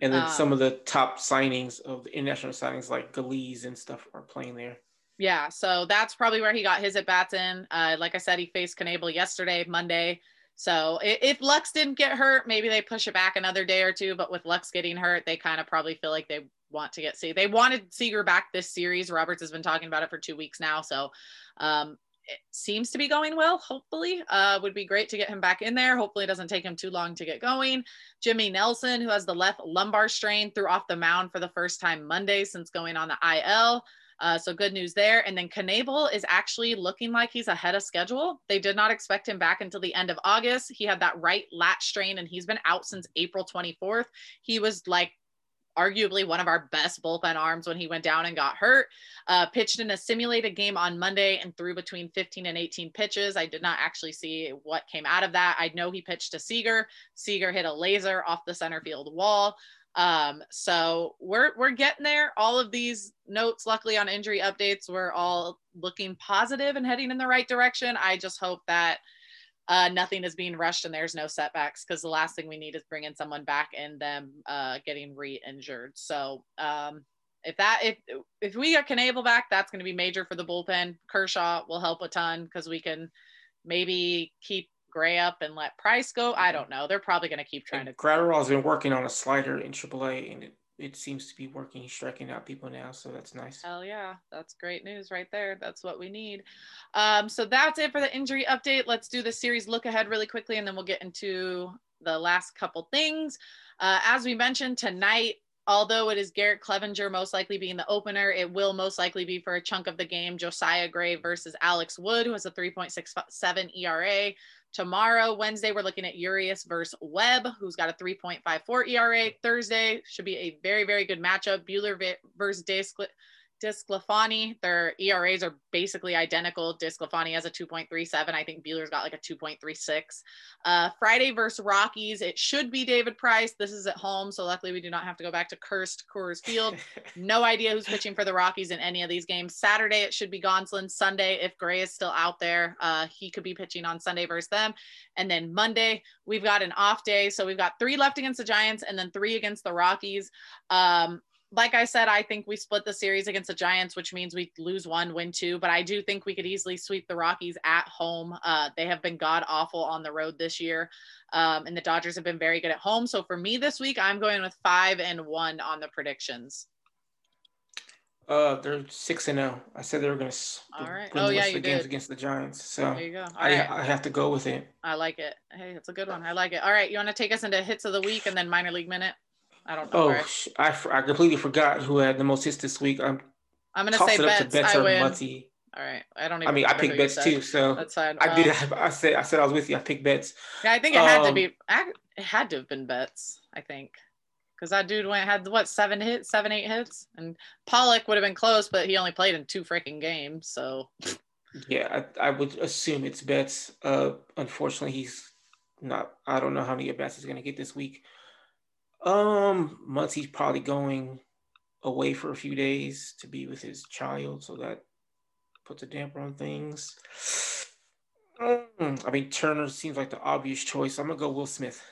And then um, some of the top signings of the international signings like Galiz and stuff are playing there. Yeah, so that's probably where he got his at bats in. Uh, like I said, he faced Knebel yesterday, Monday. So if Lux didn't get hurt, maybe they push it back another day or two. But with Lux getting hurt, they kind of probably feel like they want to get see. They wanted Seager back this series. Roberts has been talking about it for two weeks now. So um, it seems to be going well. Hopefully, uh, would be great to get him back in there. Hopefully, it doesn't take him too long to get going. Jimmy Nelson, who has the left lumbar strain, threw off the mound for the first time Monday since going on the IL. Uh, so good news there. And then Knebel is actually looking like he's ahead of schedule. They did not expect him back until the end of August. He had that right lat strain and he's been out since April 24th. He was like arguably one of our best bullpen arms when he went down and got hurt. Uh, pitched in a simulated game on Monday and threw between 15 and 18 pitches. I did not actually see what came out of that. I know he pitched to Seager. Seager hit a laser off the center field wall. Um, so we're we're getting there. All of these notes, luckily on injury updates, we're all looking positive and heading in the right direction. I just hope that uh, nothing is being rushed and there's no setbacks because the last thing we need is bringing someone back and them uh, getting re-injured. So um, if that if if we get Knebel back, that's going to be major for the bullpen. Kershaw will help a ton because we can maybe keep Gray up and let Price go. I don't know. They're probably going to keep trying and to. Graterol's been working on a slider in AAA, and it, it seems to be working. Striking out people now, so that's nice. Hell yeah, that's great news right there. That's what we need. Um, so that's it for the injury update. Let's do the series look ahead really quickly, and then we'll get into the last couple things. Uh, as we mentioned tonight, although it is Garrett Cleavinger most likely being the opener, it will most likely be for a chunk of the game Josiah Gray versus Alex Wood, who has a 3.67 ERA. Tomorrow, Wednesday, we're looking at Urias versus Webb, who's got a 3.54 ERA. Thursday should be a very, very good matchup. Buehler versus DeSclafani, their ERAs are basically identical. DeSclafani has a 2.37. I think Buehler's got like a 2.36. Uh, Friday versus Rockies, it should be David Price. This is at home, so luckily we do not have to go back to cursed Coors Field. no idea who's pitching for the Rockies in any of these games. Saturday, it should be Gonsolin. Sunday, if Gray is still out there, uh, he could be pitching on Sunday versus them. And then Monday, we've got an off day. So we've got three left against the Giants and then three against the Rockies. Um, like I said, I think we split the series against the Giants, which means we lose one, win two. But I do think we could easily sweep the Rockies at home. Uh, they have been god awful on the road this year, um, and the Dodgers have been very good at home. So for me this week, I'm going with five and one on the predictions. Uh, they're six and zero. I said they were going to. All right. Oh yeah, you games against the Giants. So there you go. All I, right. I have to go with it. I like it. Hey, it's a good one. I like it. All right, you want to take us into hits of the week and then minor league minute? I don't know. Oh, I, I completely forgot who had the most hits this week. I'm I'm gonna say Betts. Betts I win. Mutty. All right, I don't. Even I mean, I picked Betts too, so that's fine. I did. I said. I said I was with you. I picked Betts. Yeah, I think it had um, to be. It had to have been Betts. I think. because that dude went had what seven hits, seven eight hits, and Pollock would have been close, but he only played in two freaking games. So yeah, I, I would assume it's Betts. Uh, unfortunately, he's not. I don't know how many at bats he's going to get this week. Um, Muncy's probably going away for a few days to be with his child, so that puts a damper on things. Mm, I mean, Turner seems like the obvious choice. I'm gonna go Will Smith.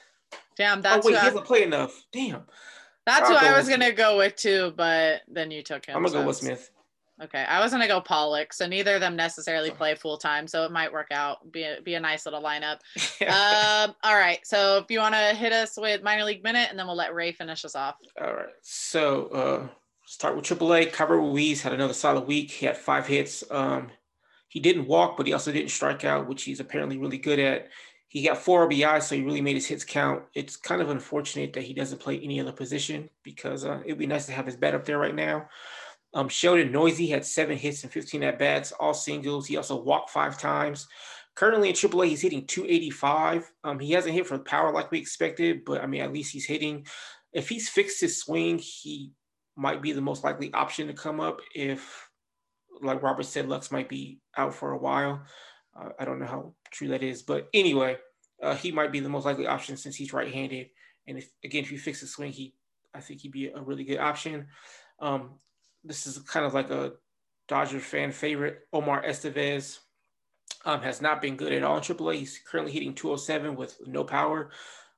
Damn, that's oh wait, he doesn't play enough. Damn. That's I'll who I was gonna go with too, but then you took him. I'm gonna so. go with Smith. Okay, I was gonna go Pollock, so neither of them necessarily play full time, so it might work out. Be a, be a nice little lineup. um, all right, so if you want to hit us with minor league minute, and then we'll let Ray finish us off. All right, so uh, start with AAA. Keibert Ruiz had another solid week. He had five hits. Um, he didn't walk, but he also didn't strike out, which he's apparently really good at. He got four RBIs, so he really made his hits count. It's kind of unfortunate that he doesn't play any other position because uh, it'd be nice to have his bat up there right now. Um, Sheldon Neuse had seven hits and 15 at bats, all singles. He also walked five times. Currently in AAA, he's hitting 285. Um, he hasn't hit for power like we expected, but I mean, at least he's hitting. If he's fixed his swing, he might be the most likely option to come up if, like Robert said, Lux might be out for a while. Uh, I don't know how true that is, but anyway, uh, he might be the most likely option since he's right-handed. And if again, if he fixes swing, he I think he'd be a really good option. Um, this is kind of like a Dodger fan favorite. Omar Estevez um, has not been good at all in AAA. He's currently hitting 207 with no power.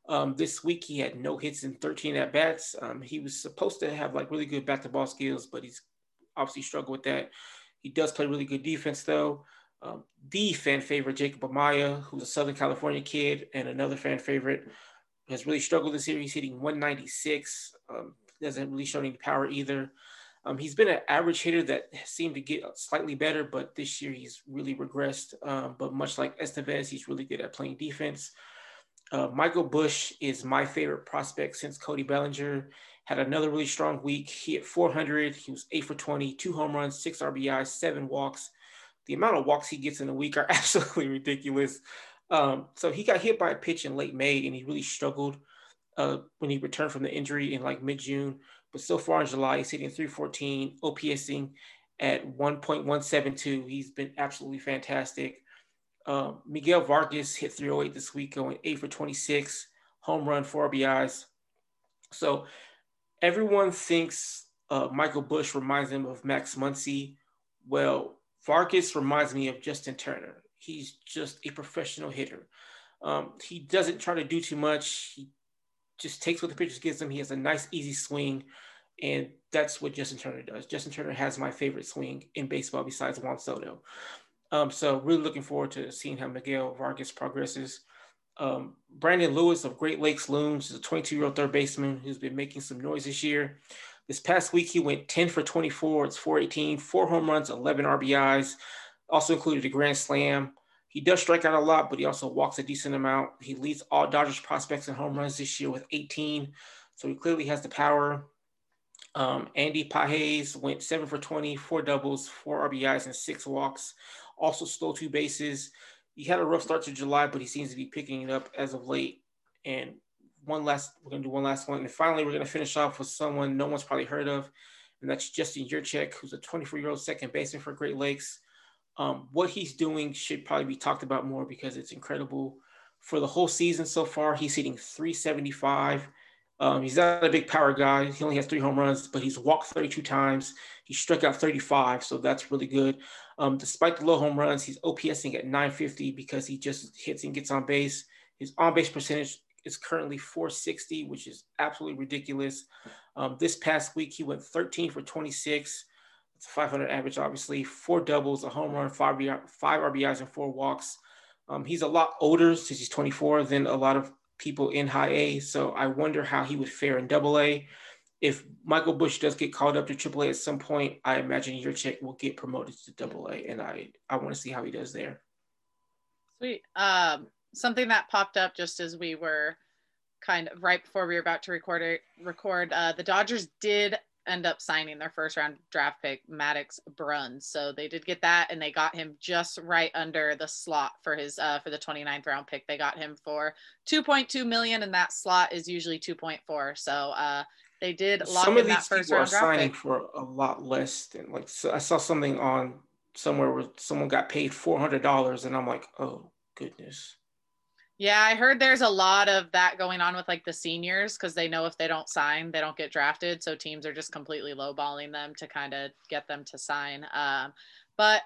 Um, this week he had no hits in 13 at bats. Um, he was supposed to have like really good back to ball skills, but he's obviously struggled with that. He does play really good defense though. Um, the fan favorite Jacob Amaya, who's a Southern California kid and another fan favorite, has really struggled this year. He's hitting 196. Um, doesn't really show any power either. Um, he's been an average hitter that seemed to get slightly better, but this year he's really regressed. Um, but much like Estevez, he's really good at playing defense. Uh, Michael Busch is my favorite prospect since Cody Bellinger. Had another really strong week. He hit 400. He was eight for 20, two home runs, six RBIs, seven walks. The amount of walks he gets in a week are absolutely ridiculous. Um, so he got hit by a pitch in late May, and he really struggled uh, when he returned from the injury in like mid June. But so far in July, he's hitting 314, OPSing at 1.172. He's been absolutely fantastic. Um, Miguel Vargas hit 308 this week, going 8 for 26, home run, 4 RBIs. So everyone thinks uh, Michael Busch reminds them of Max Muncy. Well, Vargas reminds me of Justin Turner. He's just a professional hitter. Um, he doesn't try to do too much. He just takes what the pitcher gives him. He has a nice, easy swing. And that's what Justin Turner does. Justin Turner has my favorite swing in baseball besides Juan Soto. Um, so really looking forward to seeing how Miguel Vargas progresses. Um, Brandon Lewis of Great Lakes Loons is a 22-year-old third baseman who's been making some noise this year. This past week, he went 10 for 24. It's 418, four home runs, 11 RBIs, also included a grand slam. He does strike out a lot, but he also walks a decent amount. He leads all Dodgers prospects in home runs this year with 18. So he clearly has the power. Um, Andy Pages went seven for 20, four doubles, four RBIs, and six walks. Also stole two bases. He had a rough start to July, but he seems to be picking it up as of late. And one last, we're gonna do one last one, and finally we're gonna finish off with someone no one's probably heard of, and that's Justin Yurchak, who's a 24-year-old second baseman for Great Lakes. Um, what he's doing should probably be talked about more because it's incredible. For the whole season so far, he's hitting 375. Um, he's not a big power guy. He only has three home runs, but he's walked 32 times. He struck out 35, so that's really good. Um, despite the low home runs, he's OPSing at 950 because he just hits and gets on base. His on base percentage is currently 460, which is absolutely ridiculous. Um, this past week, he went 13 for 26. It's a 500 average, obviously. Four doubles, a home run, five, five RBIs, and four walks. Um, he's a lot older since he's 24 than a lot of people in high A. So I wonder how he would fare in double A. If Michael Busch does get called up to triple A at some point, I imagine Yurchak will get promoted to double A. And I, I want to see how he does there. Sweet. Um, something that popped up just as we were kind of right before we were about to record it, record, uh, the Dodgers did end up signing their first round draft pick, Maddux Bruns. So they did get that and they got him just right under the slot for his uh for the 29th round pick. They got him for 2.2 million and that slot is usually 2.4. So uh they did lock Some in of that these first people are signing pick. for a lot less than like so I saw something on somewhere where someone got paid four hundred dollars, and I'm like, oh goodness. Yeah, I heard there's a lot of that going on with like the seniors because they know if they don't sign, they don't get drafted. So teams are just completely lowballing them to kind of get them to sign. Um, but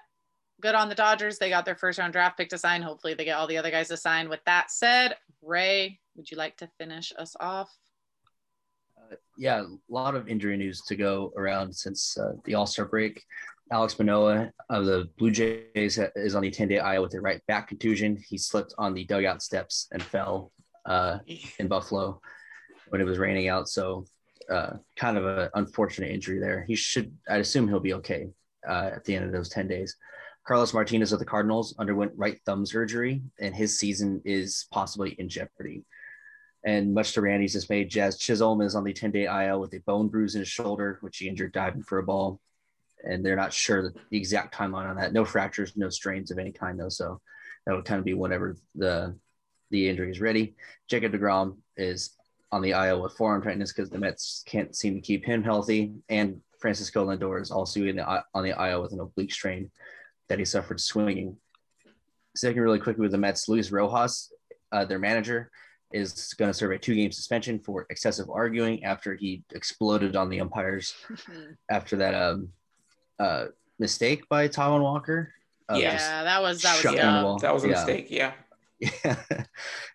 good on the Dodgers. They got their first round draft pick to sign. Hopefully, they get all the other guys to sign. With that said, Ray, would you like to finish us off? yeah, a lot of injury news to go around since uh, the All Star break. Alex Manoah of the Blue Jays is on the 10 day IL with a right back contusion. He slipped on the dugout steps and fell uh, in Buffalo when it was raining out. So, uh, kind of an unfortunate injury there. He should, I'd assume he'll be okay uh, at the end of those 10 days. Carlos Martinez of the Cardinals underwent right thumb surgery, and his season is possibly in jeopardy. And much to Randy's dismay, Jazz Chisholm is on the 10 day IL with a bone bruise in his shoulder, which he injured diving for a ball. And they're not sure the exact timeline on that. No fractures, no strains of any kind, though. So that would kind of be whenever the the injury is ready. Jacob DeGrom is on the IL with forearm tightness because the Mets can't seem to keep him healthy. And Francisco Lindor is also in the, on the IL with an oblique strain that he suffered swinging. Second, really quickly with the Mets, Luis Rojas, uh, their manager, is going to serve a two game suspension for excessive arguing after he exploded on the umpires after that um, uh, mistake by Taijuan Walker. Uh, Yeah. yeah, that was that was Yeah, dumb. that was a Yeah. mistake. Yeah. Yeah,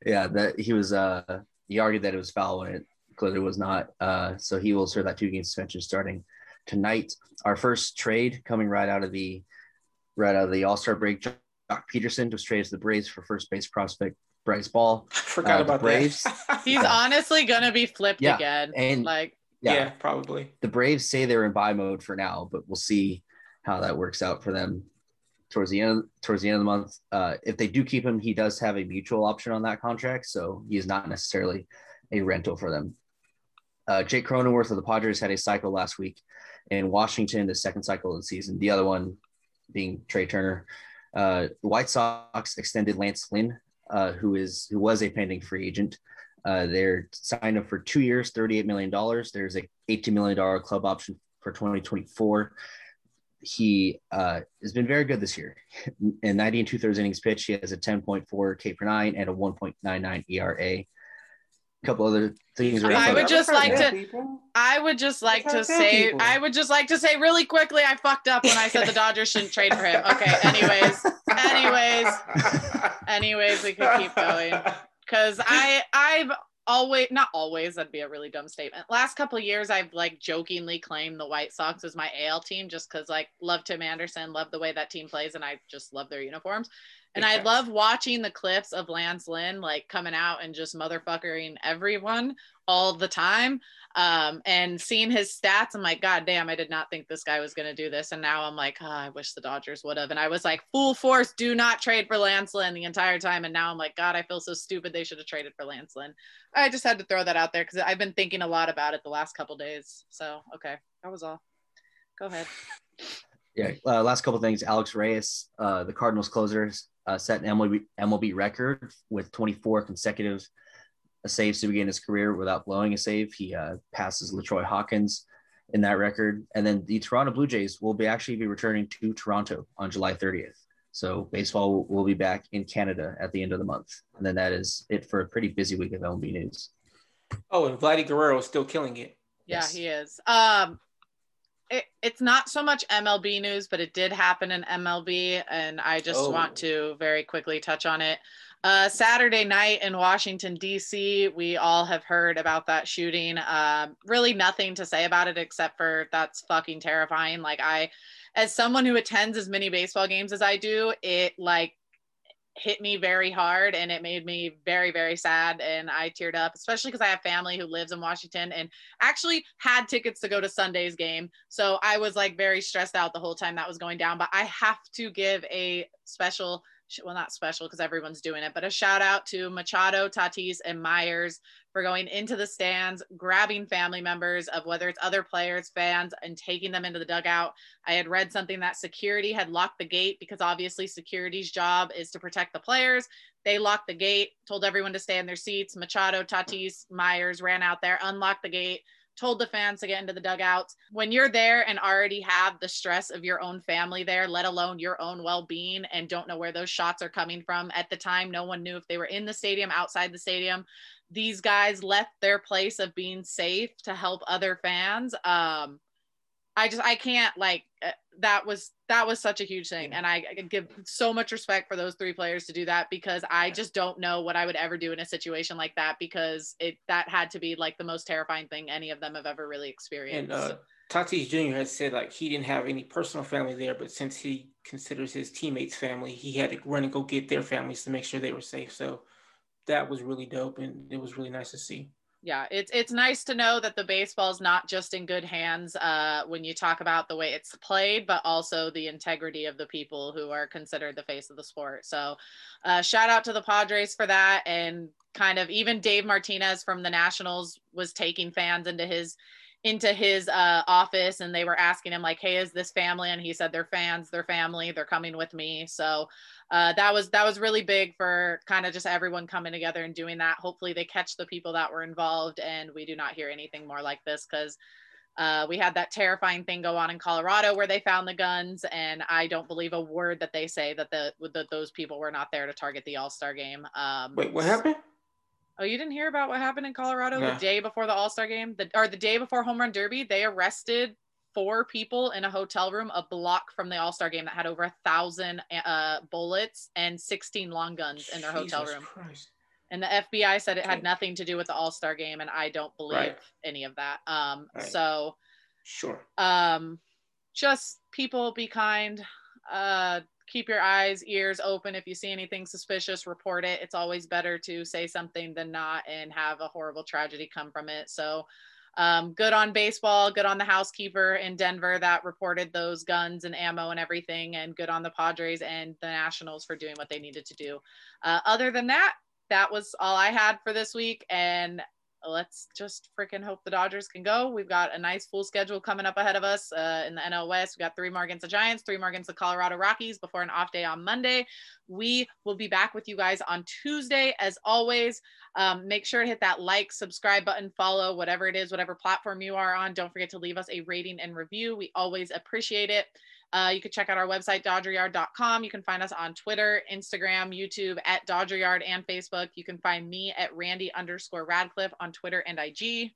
yeah, that he was. Uh, he argued that it was foul when it clearly was not. Uh, so he will serve that two game suspension starting tonight. Our first trade coming right out of the right out of the All Star break. Joc Pederson was traded to the Braves for first base prospect Bryce Ball. I forgot Uh, about Braves. that. He's Yeah. honestly gonna be flipped Yeah, again. and- like yeah. Yeah, probably. the Braves say they're in buy mode for now, but we'll see how that works out for them towards the end towards the end of the month. Uh, if they do keep him, he does have a mutual option on that contract, so he is not necessarily a rental for them. Uh, Jake Cronenworth of the Padres had a cycle last week in Washington, the second cycle of the season. The other one being Trea Turner. Uh, the White Sox extended Lance Lynn, uh, who is who was a pending free agent. Uh, they're signed up for two years, $38 million. There's a $18 million club option for 2024. He uh, has been very good this year. In 90 and two thirds innings pitch, he has a 10.4 K per nine and a 1.99 ERA. A couple other things. I around- would just like to- People. I would just like to say people- I would just like to say really quickly I fucked up when I said the Dodgers shouldn't trade for him. Okay, anyways, anyways, anyways, we could keep going. Because I I've always not always that'd be a really dumb statement. Last couple of years I've like jokingly claimed the White Sox as my AL team just because like love Tim Anderson, love the way that team plays, and I just love their uniforms. And I love watching the clips of Lance Lynn like coming out and just motherfuckering everyone all the time. Um, and seeing his stats, I'm like, God damn, I did not think this guy was gonna do this. And now I'm like, oh, I wish the Dodgers would have. And I was like, full force, do not trade for Lance Lynn the entire time. And now I'm like, God, I feel so stupid. They should have traded for Lance Lynn. I just had to throw that out there because I've been thinking a lot about it the last couple days. So okay, that was all. Go ahead. Yeah. Uh, last couple things. Alex Reyes, uh, the Cardinals closers, uh, set an MLB, MLB record with 24 consecutive saves to begin his career without blowing a save. He uh, passes Latroy Hawkins in that record. And then the Toronto Blue Jays will be actually be returning to Toronto on July 30th. So baseball will, will be back in Canada at the end of the month. And then that is it for a pretty busy week of MLB news. oh, and Vladdy Guerrero is still killing it. Yeah, Yes. he is. Um, it, it's not so much MLB news, but it did happen in MLB, and I just Oh. want to very quickly touch on it. Uh, Saturday night in Washington D.C., we all have heard about that shooting. Um, really, nothing to say about it except for that's fucking terrifying. Like I, as someone who attends as many baseball games as I do, it like hit me very hard and it made me very very sad and i teared up especially because i have family who lives in washington and actually had tickets to go to Sunday's game. So I was like very stressed out the whole time that was going down. But I have to give a special well, not special because everyone's doing it, but a shout out to Machado, Tatis, and Myers for going into the stands, grabbing family members of whether it's other players, fans, and taking them into the dugout. I had read something that security had locked the gate because obviously security's job is to protect the players. They locked the gate, told everyone to stay in their seats. Machado, Tatis, Myers ran out there, unlocked the gate told the fans to get into the dugouts. When you're there and already have the stress of your own family there, let alone your own well being, and don't know where those shots are coming from, at the time, no one knew if they were in the stadium, outside the stadium. These guys left their place of being safe to help other fans. Um, I just, I can't like, uh, that was that was such a huge thing. And I, I give so much respect for those three players to do that because i just don't know what i would ever do in a situation like that because it that had to be like the most terrifying thing any of them have ever really experienced. and uh, tatis jr has said like he didn't have any personal family there but since he considers his teammates family he had to run and go get their families to make sure they were safe. So that was really dope and it was really nice to see yeah it's it's nice to know that the baseball is not just in good hands uh, when you talk about the way it's played but also the integrity of the people who are considered the face of the sport. So uh, shout out to the padres for that and kind of even dave martinez from the nationals was taking fans into his into his uh, office and they were asking him like hey is this family? And he said they're fans they're family they're coming with me. So uh, that was that was really big for kind of just everyone coming together and doing that hopefully they catch the people that were involved and we do not hear anything more like this because uh, we had that terrifying thing go on in Colorado where they found the guns, and I don't believe a word that they say that the that those people were not there to target the All Star game. Um, Wait, what happened? Oh, you didn't hear about what happened in Colorado the day before the All Star game, the, or the day before Home Run Derby? They arrested four people in a hotel room a block from the All Star game that had over a thousand uh, bullets and 16 long guns in their Jesus hotel room. Christ. And the FBI said it had nothing to do with the All Star game, and I don't believe right. any of that. Um, right. So, sure. Um, just people be kind. Uh, keep your eyes, ears open. If you see anything suspicious, report it. It's always better to say something than not and have a horrible tragedy come from it. So, um, good on baseball, good on the housekeeper in Denver that reported those guns and ammo and everything, and good on the Padres and the Nationals for doing what they needed to do. Uh, other than that, that was all I had for this week. And let's just freaking hope the Dodgers can go. We've got a nice full schedule coming up ahead of us uh, in the NL West. We got three more against the Giants, three more against the Colorado Rockies before an off day on Monday. We will be back with you guys on Tuesday. As always, um, make sure to hit that like, subscribe button, follow, whatever it is, whatever platform you are on. Don't forget to leave us a rating and review. We always appreciate it. Uh, you can check out our website, dodgeryard.com. You can find us on Twitter, Instagram, YouTube at dodgeryard and Facebook. You can find me at Randy underscore Radcliffe on Twitter and IG.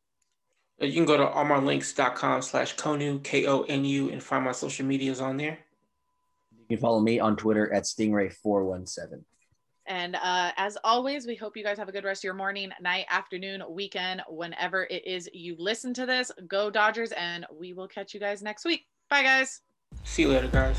Uh, you can go to allmylinks.com slash Konu, K O N U, and find my social medias on there. You can follow me on Twitter at Stingray417. And uh, as always, we hope you guys have a good rest of your morning, night, afternoon, weekend, whenever it is you listen to this. Go Dodgers, and we will catch you guys next week. Bye, guys. See you later, guys.